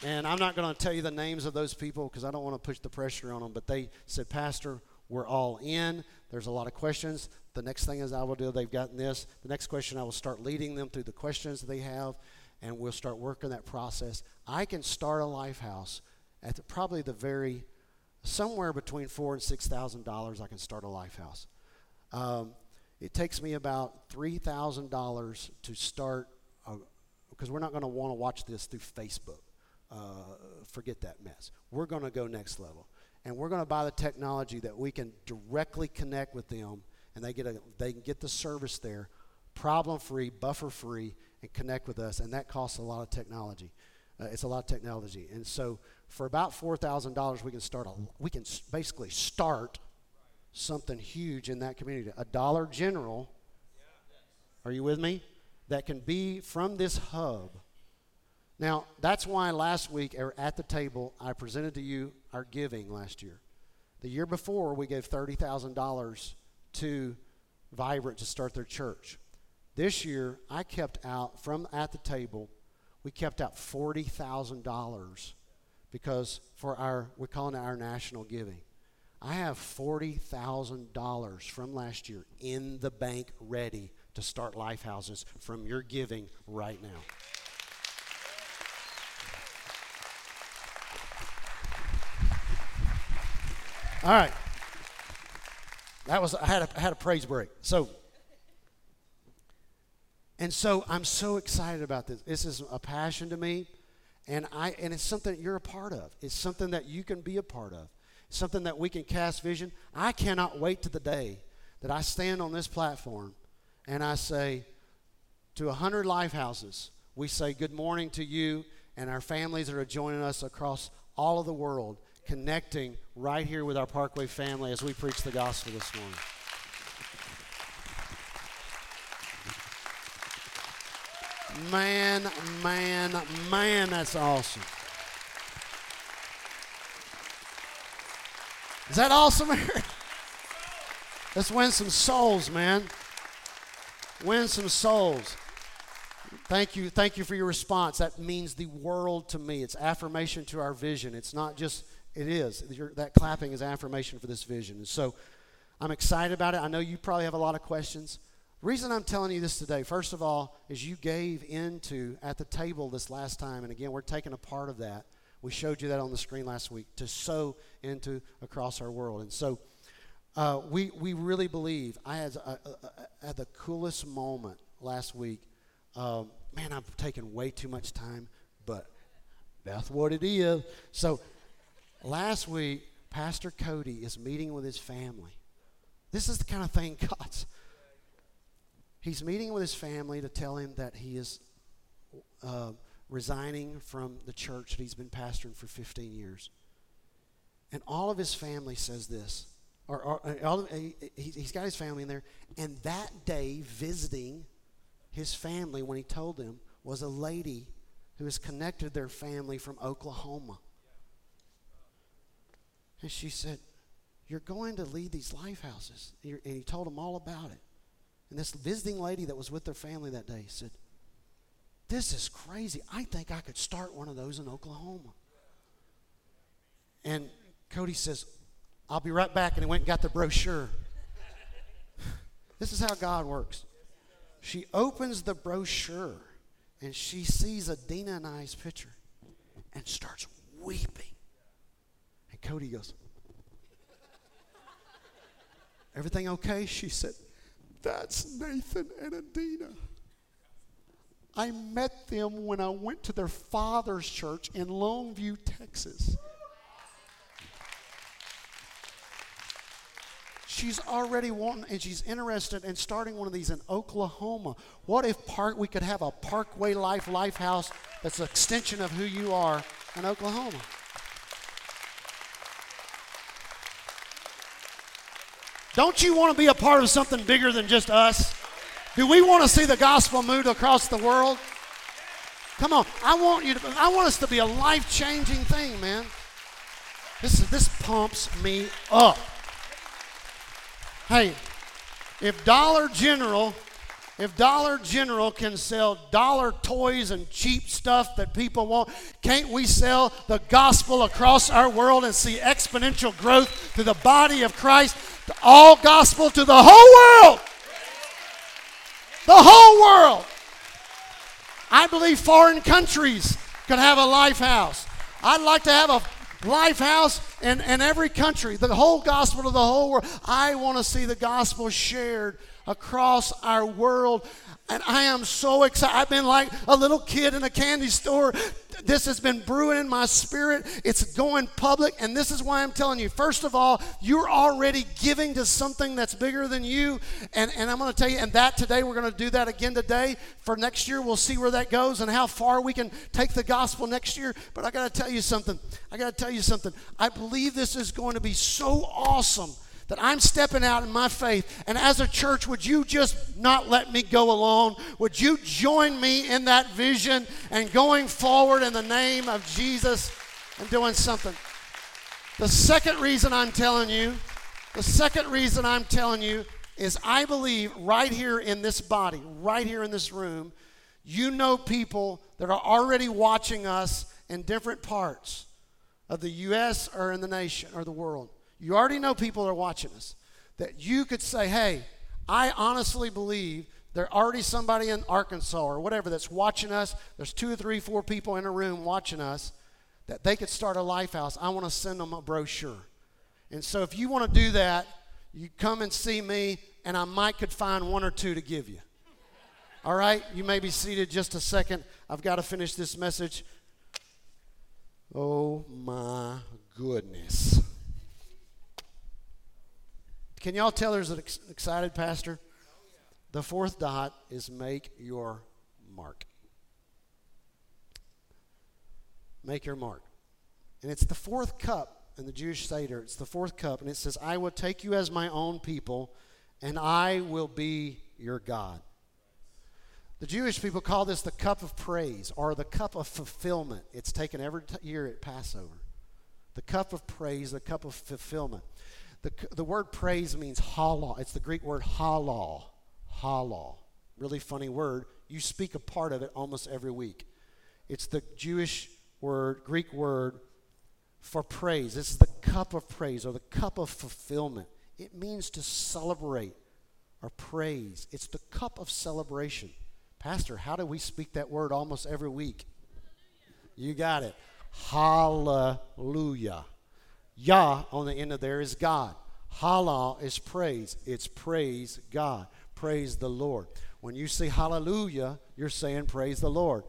B: And I'm not going to tell you the names of those people because I don't want to push the pressure on them, but they said, Pastor, we're all in. There's a lot of questions. The next thing is I will do, they've gotten this. The next question, I will start leading them through the questions they have, and we'll start working that process. I can start a life house at the, probably the very, somewhere between four and six thousand dollars. I can start a life house. Um, it takes me about three thousand dollars to start, because we're not going to want to watch this through Facebook. Uh, forget that mess. We're going to go next level and we're going to buy the technology that we can directly connect with them and they get a, they can get the service there problem free buffer free and connect with us and that costs a lot of technology uh, it's a lot of technology and so for about $4000 we can start a, we can basically start something huge in that community a dollar general are you with me that can be from this hub now, that's why last week at the table, I presented to you our giving last year. The year before, we gave $30,000 to Vibrant to start their church. This year, I kept out from at the table, we kept out $40,000 because for our, we're calling it our national giving. I have $40,000 from last year in the bank ready to start life houses from your giving right now. All right. That was I had a, I had a praise break. So and so I'm so excited about this. This is a passion to me, and I and it's something that you're a part of. It's something that you can be a part of. something that we can cast vision. I cannot wait to the day that I stand on this platform and I say to a hundred life houses, we say good morning to you and our families that are joining us across all of the world connecting right here with our Parkway family as we preach the gospel this morning. Man, man, man, that's awesome. Is that awesome? Let's win some souls, man. Win some souls. Thank you. Thank you for your response. That means the world to me. It's affirmation to our vision. It's not just it is. that clapping is affirmation for this vision. And so I'm excited about it. I know you probably have a lot of questions. Reason I'm telling you this today, first of all, is you gave into at the table this last time, and again, we're taking a part of that. We showed you that on the screen last week to sow into across our world. And so uh, we, we really believe. I had, a, a, a, had the coolest moment last week. Um, man, I've taken way too much time, but that's what it is. So Last week, Pastor Cody is meeting with his family. This is the kind of thing God's. He's meeting with his family to tell him that he is uh, resigning from the church that he's been pastoring for 15 years. And all of his family says this. Or, or all, he, he's got his family in there. And that day, visiting his family, when he told them, was a lady who has connected their family from Oklahoma. And she said, You're going to lead these life houses. And he told them all about it. And this visiting lady that was with their family that day said, This is crazy. I think I could start one of those in Oklahoma. And Cody says, I'll be right back. And he went and got the brochure. this is how God works. She opens the brochure and she sees Adina and I's picture and starts weeping. And Cody goes, Everything okay? She said, That's Nathan and Adina. I met them when I went to their father's church in Longview, Texas. She's already wanting, and she's interested in starting one of these in Oklahoma. What if park we could have a Parkway Life Life House that's an extension of who you are in Oklahoma? Don't you want to be a part of something bigger than just us? Do we want to see the gospel move across the world? Come on, I want you to. I want us to be a life-changing thing, man. This this pumps me up. Hey, if Dollar General, if Dollar General can sell dollar toys and cheap stuff that people want, can't we sell the gospel across our world and see exponential growth to the body of Christ, all gospel to the whole world? The whole world. I believe foreign countries could have a life house. I'd like to have a life house in, in every country, the whole gospel to the whole world. I want to see the gospel shared across our world. And I am so excited. I've been like a little kid in a candy store. This has been brewing in my spirit. It's going public. And this is why I'm telling you first of all, you're already giving to something that's bigger than you. And, and I'm going to tell you, and that today, we're going to do that again today. For next year, we'll see where that goes and how far we can take the gospel next year. But I got to tell you something. I got to tell you something. I believe this is going to be so awesome that I'm stepping out in my faith. And as a church, would you just not let me go alone? Would you join me in that vision and going forward in the name of Jesus and doing something? The second reason I'm telling you, the second reason I'm telling you is I believe right here in this body, right here in this room, you know people that are already watching us in different parts of the U.S. or in the nation or the world. You already know people are watching us. That you could say, hey, I honestly believe there's already somebody in Arkansas or whatever that's watching us. There's two or three, four people in a room watching us that they could start a life house. I want to send them a brochure. And so if you want to do that, you come and see me, and I might could find one or two to give you. All right? You may be seated just a second. I've got to finish this message. Oh my goodness. Can y'all tell there's an ex- excited pastor? The fourth dot is make your mark. Make your mark. And it's the fourth cup in the Jewish Seder. It's the fourth cup, and it says, I will take you as my own people, and I will be your God. The Jewish people call this the cup of praise or the cup of fulfillment. It's taken every t- year at Passover. The cup of praise, the cup of fulfillment. The, the word praise means halal. It's the Greek word halal. Halal. Really funny word. You speak a part of it almost every week. It's the Jewish word, Greek word for praise. This is the cup of praise or the cup of fulfillment. It means to celebrate or praise. It's the cup of celebration. Pastor, how do we speak that word almost every week? You got it. Hallelujah. Yah on the end of there is God. Halal is praise. It's praise God. Praise the Lord. When you say hallelujah, you're saying praise the Lord.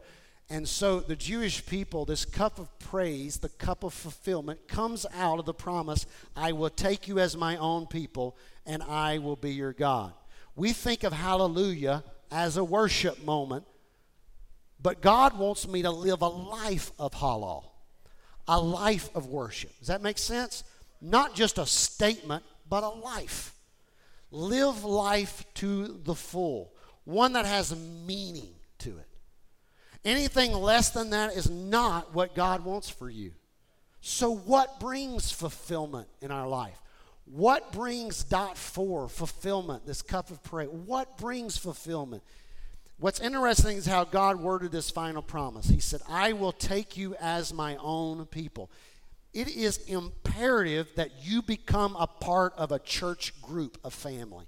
B: And so the Jewish people, this cup of praise, the cup of fulfillment, comes out of the promise I will take you as my own people, and I will be your God. We think of hallelujah as a worship moment, but God wants me to live a life of halal a life of worship. Does that make sense? Not just a statement, but a life. Live life to the full, one that has meaning to it. Anything less than that is not what God wants for you. So, what brings fulfillment in our life? What brings dot four fulfillment, this cup of prayer? What brings fulfillment? What's interesting is how God worded this final promise. He said, I will take you as my own people. It is imperative that you become a part of a church group, a family.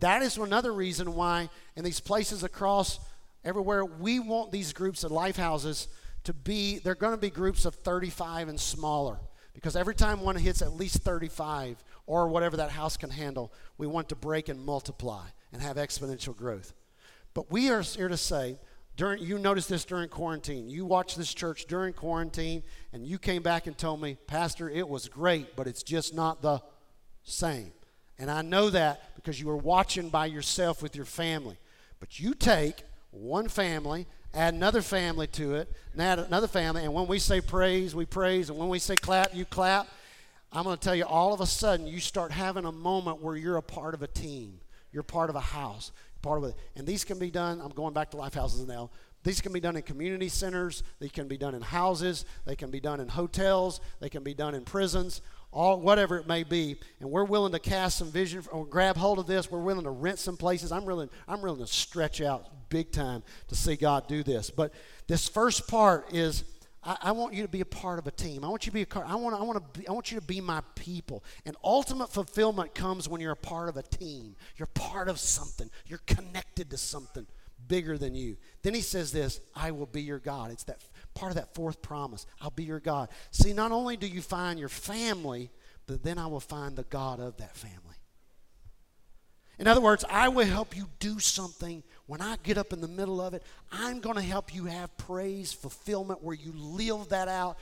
B: That is another reason why, in these places across everywhere, we want these groups of life houses to be, they're going to be groups of 35 and smaller. Because every time one hits at least 35 or whatever that house can handle, we want to break and multiply and have exponential growth. But we are here to say, during, you noticed this during quarantine. You watched this church during quarantine, and you came back and told me, Pastor, it was great, but it's just not the same. And I know that because you were watching by yourself with your family. But you take one family, add another family to it, and add another family, and when we say praise, we praise, and when we say clap, you clap. I'm going to tell you, all of a sudden, you start having a moment where you're a part of a team. You're part of a house, part of it. And these can be done, I'm going back to life houses now. These can be done in community centers, they can be done in houses, they can be done in hotels, they can be done in prisons, all whatever it may be. And we're willing to cast some vision or grab hold of this. We're willing to rent some places. I'm willing, I'm willing to stretch out big time to see God do this. But this first part is I, want you to be a part of a team. I want you to be a I want I want to be, I want you to be my people. And ultimate fulfillment comes when you're a part of a team. You're part of something. You're connected to something bigger than you. Then he says this, I will be your God. It's that part of that fourth promise. I'll be your God. See, not only do you find your family, but then I will find the God of that family. In other words, I will help you do something when I get up in the middle of it. I'm going to help you have praise, fulfillment, where you live that out.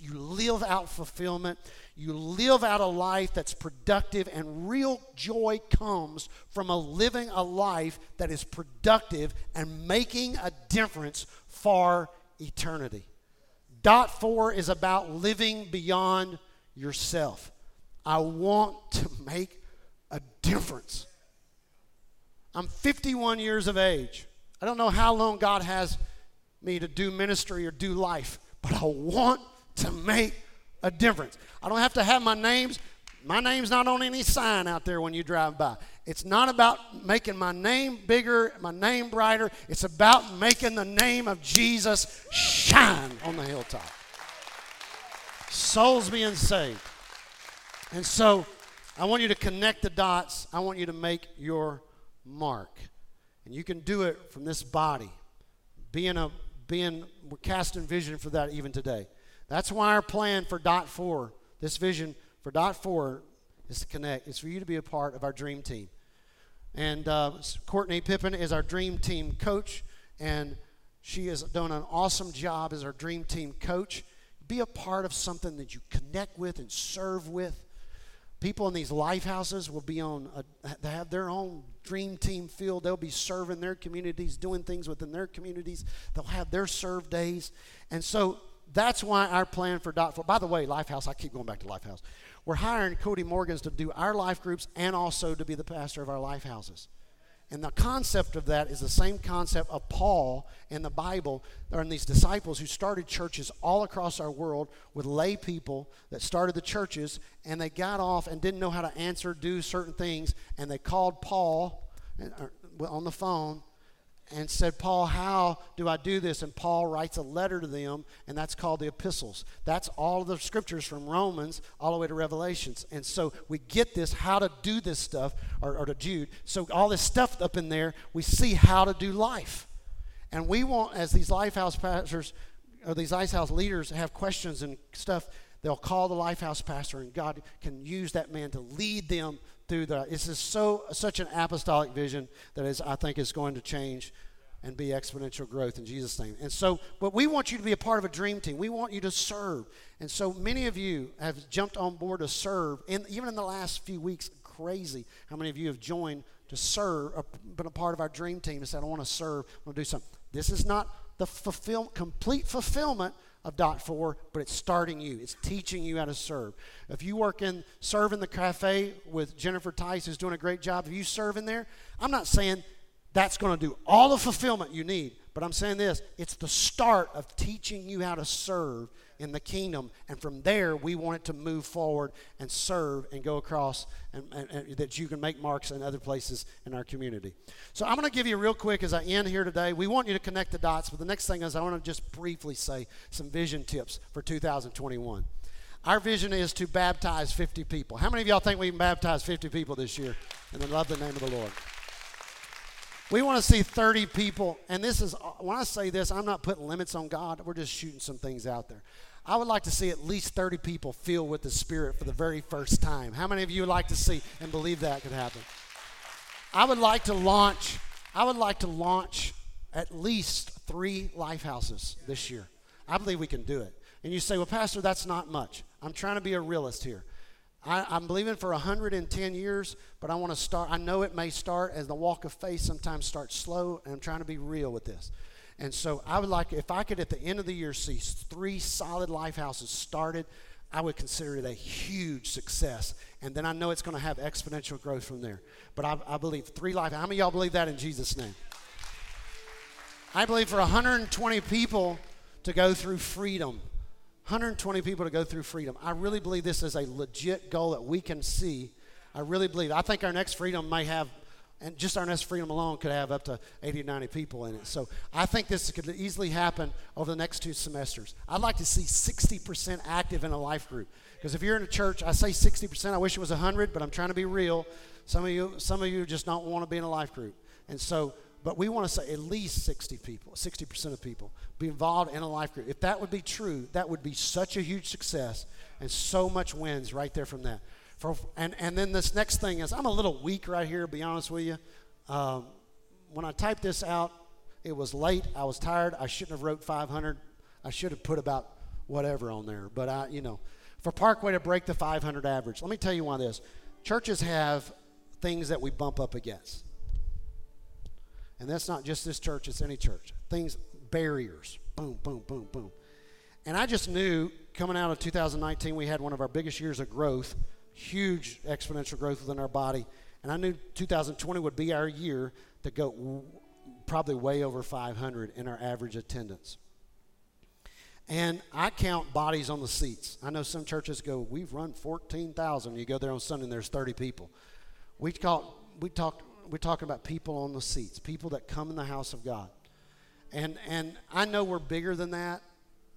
B: You live out fulfillment. You live out a life that's productive, and real joy comes from a living a life that is productive and making a difference for eternity. Dot four is about living beyond yourself. I want to make a difference. I'm 51 years of age. I don't know how long God has me to do ministry or do life, but I want to make a difference. I don't have to have my names. My name's not on any sign out there when you drive by. It's not about making my name bigger, my name brighter. It's about making the name of Jesus shine on the hilltop. Souls being saved. And so I want you to connect the dots. I want you to make your mark. And you can do it from this body. Being a being we're casting vision for that even today. That's why our plan for dot four, this vision for dot four, is to connect. It's for you to be a part of our dream team. And uh, Courtney Pippin is our dream team coach, and she has done an awesome job as our dream team coach. Be a part of something that you connect with and serve with. People in these life houses will be on, a, they have their own dream team field. They'll be serving their communities, doing things within their communities. They'll have their serve days. And so that's why our plan for Dot 4. By the way, Lifehouse, I keep going back to Lifehouse. We're hiring Cody Morgans to do our life groups and also to be the pastor of our life houses. And the concept of that is the same concept of Paul in the Bible, in these disciples who started churches all across our world with lay people that started the churches, and they got off and didn't know how to answer, do certain things, and they called Paul on the phone and said, Paul, how do I do this? And Paul writes a letter to them, and that's called the epistles. That's all the scriptures from Romans all the way to Revelations. And so we get this, how to do this stuff, or, or to Jude. So all this stuff up in there, we see how to do life. And we want, as these Lifehouse pastors, or these Lifehouse leaders have questions and stuff, they'll call the Lifehouse pastor, and God can use that man to lead them through the. This is so such an apostolic vision that is, I think, is going to change and be exponential growth in Jesus' name. And so, but we want you to be a part of a dream team. We want you to serve. And so many of you have jumped on board to serve, and even in the last few weeks, crazy how many of you have joined to serve, been a part of our dream team and said, I want to serve, I want to do something. This is not the fulfill, complete fulfillment of dot four, but it's starting you. It's teaching you how to serve. If you work in serve in the cafe with Jennifer Tice, who's doing a great job, if you serve in there, I'm not saying that's going to do all the fulfillment you need, but I'm saying this: it's the start of teaching you how to serve in the kingdom, and from there we want it to move forward and serve and go across, and, and, and that you can make marks in other places in our community. So I'm going to give you real quick as I end here today. We want you to connect the dots, but the next thing is I want to just briefly say some vision tips for 2021. Our vision is to baptize 50 people. How many of y'all think we can baptize 50 people this year? And then love the name of the Lord. We want to see 30 people, and this is, uh, when I say this, I'm not putting limits on God. We're just shooting some things out there. I would like to see at least 30 people filled with the Spirit for the very first time. How many of you would like to see and believe that could happen? I would like to launch, I would like to launch at least three life houses this year. I believe we can do it. And you say, well, Pastor, that's not much. I'm trying to be a realist here. I, am believing for 110 years, but I want to start. I know it may start as the walk of faith sometimes starts slow, and I'm trying to be real with this. And so I would like, if I could at the end of the year see three solid life houses started, I would consider it a huge success. And then I know it's going to have exponential growth from there. But I, I believe three life. How many y'all believe that in Jesus' name? I believe for 120 people to go through freedom, 120 people to go through freedom. I really believe this is a legit goal that we can see. I really believe. I think our next freedom may have and just our next freedom alone could have up to 80 or 90 people in it. So I think this could easily happen over the next two semesters. I'd like to see 60% active in a life group. Because if you're in a church, I say 60%, I wish it was 100, but I'm trying to be real. Some of you, some of you just don't want to be in a life group. And so, but we want to say at least 60 people, 60% of people be involved in a life group. If that would be true, that would be such a huge success and so much wins right there from that. For, and, and then this next thing is, I'm a little weak right here, be honest with you. Um, when I typed this out, it was late. I was tired. I shouldn't have wrote 500. I should have put about whatever on there. But I, you know, for Parkway to break the 500 average, let me tell you why this. Churches have things that we bump up against. And that's not just this church, it's any church. Things, barriers. Boom, boom, boom, boom. And I just knew coming out of 2019, we had one of our biggest years of growth huge exponential growth within our body. And I knew 2020 would be our year to go w- probably way over 500 in our average attendance. And I count bodies on the seats. I know some churches go, we've run 14,000. You go there on Sunday and there's 30 people. We, call, we talk, we're talking about people on the seats, people that come in the house of God. And, and I know we're bigger than that.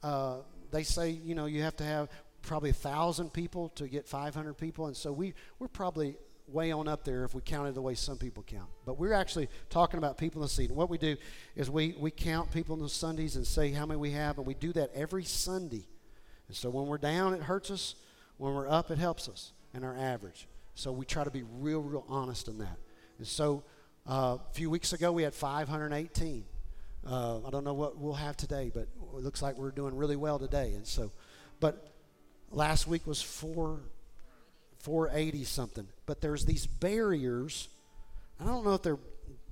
B: Uh, they say, you know, you have to have, probably a thousand people to get 500 people, and so we we're probably way on up there if we counted the way some people count. But we're actually talking about people in the seat. And what we do is we we count people on the Sundays and say how many we have, and we do that every Sunday. And so when we're down, it hurts us. When we're up, it helps us in our average. So we try to be real, real honest in that. And so uh, a few weeks ago, we had 518. Uh, I don't know what we'll have today, but it looks like we're doing really well today. And so, but Last week was four, 480 something. But there's these barriers. I don't know if they're,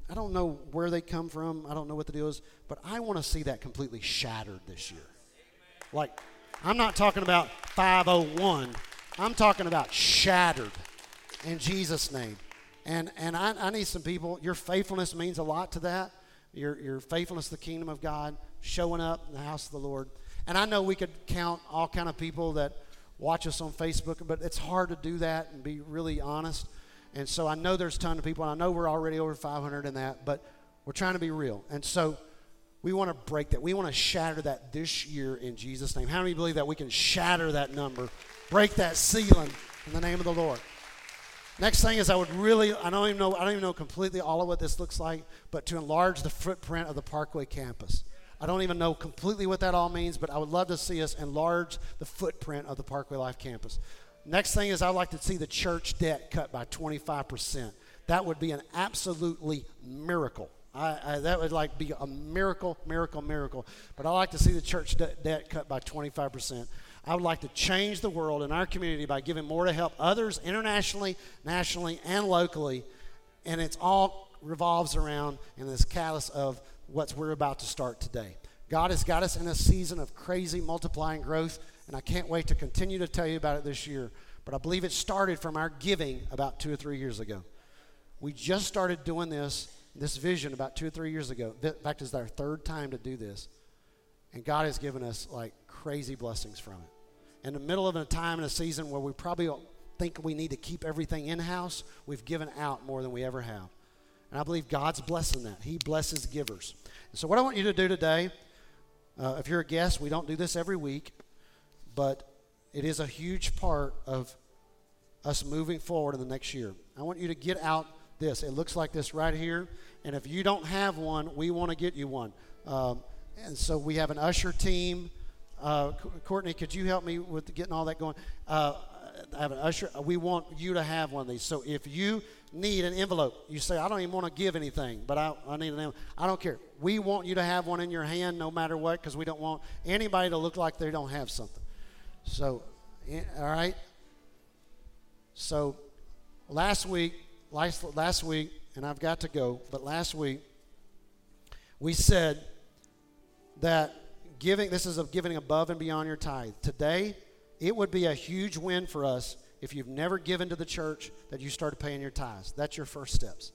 B: I don't know where they come from. I don't know what the deal is. But I want to see that completely shattered this year. Like, I'm not talking about 501. I'm talking about shattered in Jesus' name. And, and I, I need some people. Your faithfulness means a lot to that. Your, your faithfulness to the kingdom of God, showing up in the house of the Lord. And I know we could count all kind of people that watch us on Facebook, but it's hard to do that and be really honest. And so I know there's a ton of people, and I know we're already over 500 in that, but we're trying to be real. And so we want to break that. We want to shatter that this year in Jesus' name. How many believe that we can shatter that number, break that ceiling in the name of the Lord? Next thing is I would really I don't even know I don't even know completely all of what this looks like, but to enlarge the footprint of the Parkway campus. I don't even know completely what that all means, but I would love to see us enlarge the footprint of the Parkway Life campus. Next thing is I'd like to see the church debt cut by 25%. That would be an absolutely miracle. I, I, that would like be a miracle, miracle, miracle. But I'd like to see the church de- debt cut by 25%. I would like to change the world in our community by giving more to help others internationally, nationally, and locally. And it's all revolves around in this callus of what we're about to start today. God has got us in a season of crazy multiplying growth, and I can't wait to continue to tell you about it this year. But I believe it started from our giving about two or three years ago. We just started doing this, this vision about two or three years ago. In fact, it's our third time to do this. And God has given us like crazy blessings from it. In the middle of a time and a season where we probably think we need to keep everything in house, we've given out more than we ever have. And I believe God's blessing that. He blesses givers. And so, what I want you to do today, uh, if you're a guest, we don't do this every week, but it is a huge part of us moving forward in the next year. I want you to get out this. It looks like this right here. And if you don't have one, we want to get you one. Um, and so we have an usher team. Uh, Courtney, could you help me with getting all that going? Uh, I have an usher. We want you to have one of these. So if you need an envelope. You say, I don't even want to give anything, but I, I need an envelope. I don't care. We want you to have one in your hand no matter what because we don't want anybody to look like they don't have something. So, all right. So, last week, last, last week, and I've got to go, but last week, we said that giving, this is of giving above and beyond your tithe. Today, it would be a huge win for us if you've never given to the church that you started paying your tithes. That's your first steps.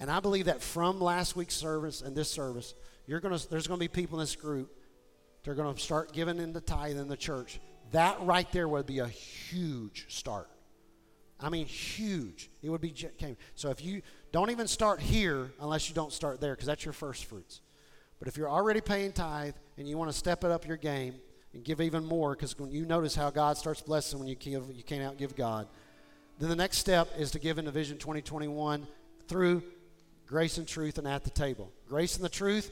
B: And I believe that from last week's service and this service, you're gonna, there's going to be people in this group that are going to start giving in the tithe in the church. That right there would be a huge start. I mean, huge. It would be so. If you don't even start here unless you don't start there, because that's your first fruits. But if you're already paying tithe and you want to step it up your game and give even more, because when you notice how God starts blessing when you give, you can't outgive God. Then the next step is to give into Vision 2021 through grace and truth and at the table. Grace and the truth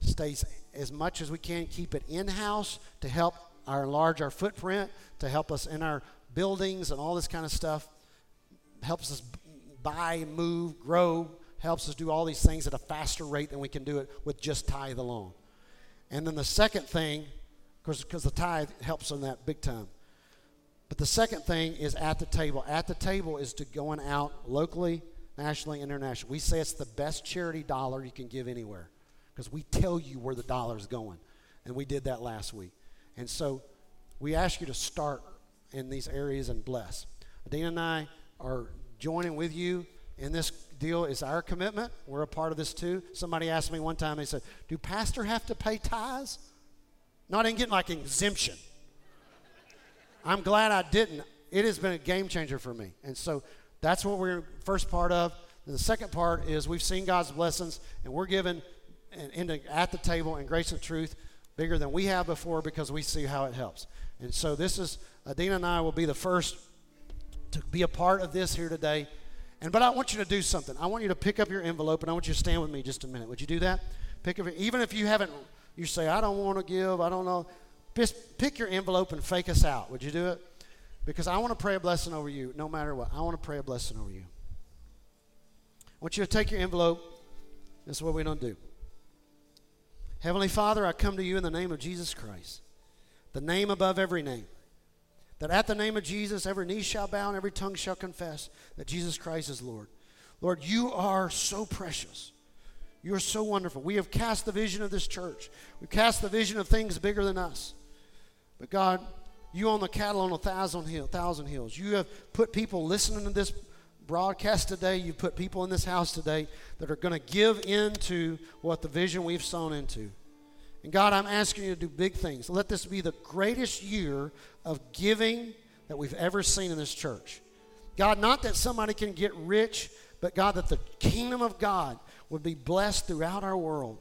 B: stays as much as we can. Keep it in house to help our enlarge our footprint, to help us in our buildings and all this kind of stuff. Helps us buy, move, grow, helps us do all these things at a faster rate than we can do it with just tithe alone. And then the second thing, because the tithe helps on that big time. But the second thing is at the table. At the table is to going out locally, nationally, internationally. We say it's the best charity dollar you can give anywhere because we tell you where the dollar is going. And we did that last week. And so we ask you to start in these areas and bless. Adina and I are joining with you in this deal. is our commitment. We're a part of this too. Somebody asked me one time, they said, Do pastor have to pay tithes? Not in getting like exemption. I'm glad I didn't. It has been a game changer for me. And so that's what we're first part of. And the second part is we've seen God's blessings and we're given at the table in grace and truth bigger than we have before because we see how it helps. And so this is Adina and I will be the first to be a part of this here today. And but I want you to do something. I want you to pick up your envelope and I want you to stand with me just a minute. Would you do that? Pick up even if you haven't you say I don't want to give, I don't know. Just pick your envelope and fake us out. Would you do it? Because I want to pray a blessing over you no matter what. I want to pray a blessing over you. I want you to take your envelope. This is what we're going to do. Heavenly Father, I come to you in the name of Jesus Christ, the name above every name that at the name of Jesus, every knee shall bow and every tongue shall confess that Jesus Christ is Lord. Lord, you are so precious. You are so wonderful. We have cast the vision of this church. We cast the vision of things bigger than us. But God, you own the cattle on a thousand, hill, thousand hills. You have put people listening to this broadcast today. You've put people in this house today that are going to give into what the vision we've sown into. And God, I'm asking you to do big things. Let this be the greatest year of giving that we've ever seen in this church. God, not that somebody can get rich, but God, that the kingdom of God would be blessed throughout our world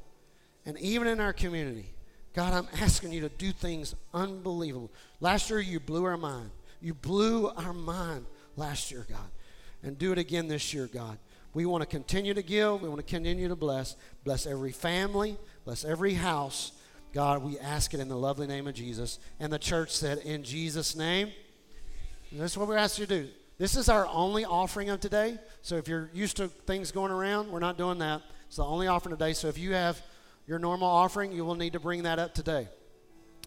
B: and even in our community. God, I'm asking you to do things unbelievable. Last year, you blew our mind. You blew our mind last year, God. And do it again this year, God. We want to continue to give. We want to continue to bless. Bless every family. Bless every house. God, we ask it in the lovely name of Jesus. And the church said, In Jesus' name. And that's what we're asked you to do. This is our only offering of today. So if you're used to things going around, we're not doing that. It's the only offering today. So if you have your normal offering, you will need to bring that up today.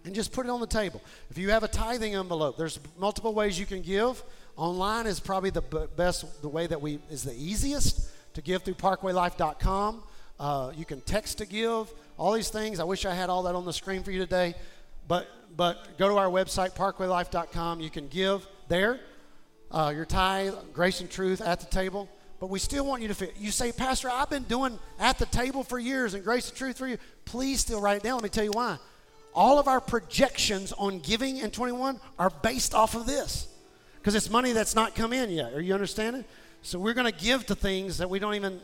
B: And just put it on the table. If you have a tithing envelope, there's multiple ways you can give. Online is probably the best, the way that we is the easiest to give through parkwaylife.com. Uh, you can text to give, all these things. I wish I had all that on the screen for you today. But, but go to our website, parkwaylife.com. You can give there uh, your tithe, grace and truth at the table. But we still want you to fit. You say, Pastor, I've been doing at the table for years and grace and truth for you. Please still write it down. Let me tell you why. All of our projections on giving in 21 are based off of this because it's money that's not come in yet. Are you understanding? So we're going to give to things that we don't even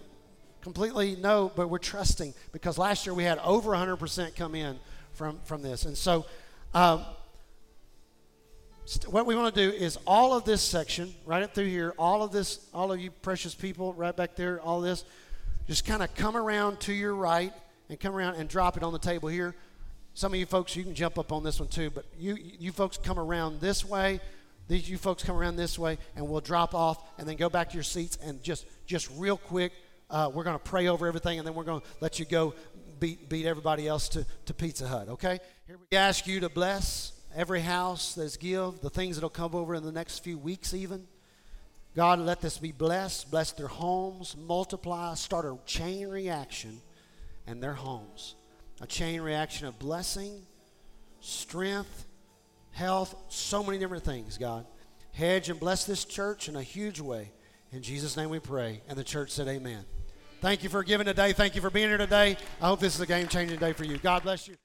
B: completely know, but we're trusting because last year we had over 100% come in from, from this. And so, um, st- what we want to do is all of this section, right up through here, all of this, all of you precious people right back there, all this, just kind of come around to your right and come around and drop it on the table here. Some of you folks, you can jump up on this one too, but you, you folks come around this way. These you folks come around this way, and we'll drop off and then go back to your seats and just, just real quick uh, we're going to pray over everything, and then we're going to let you go beat, beat everybody else to, to Pizza Hut, okay? Here we ask you to bless every house that's give, the things that'll come over in the next few weeks, even. God, let this be blessed. Bless their homes, multiply, start a chain reaction in their homes. A chain reaction of blessing, strength, health, so many different things, God. Hedge and bless this church in a huge way. In Jesus' name we pray. And the church said, Amen. Thank you for giving today. Thank you for being here today. I hope this is a game changing day for you. God bless you.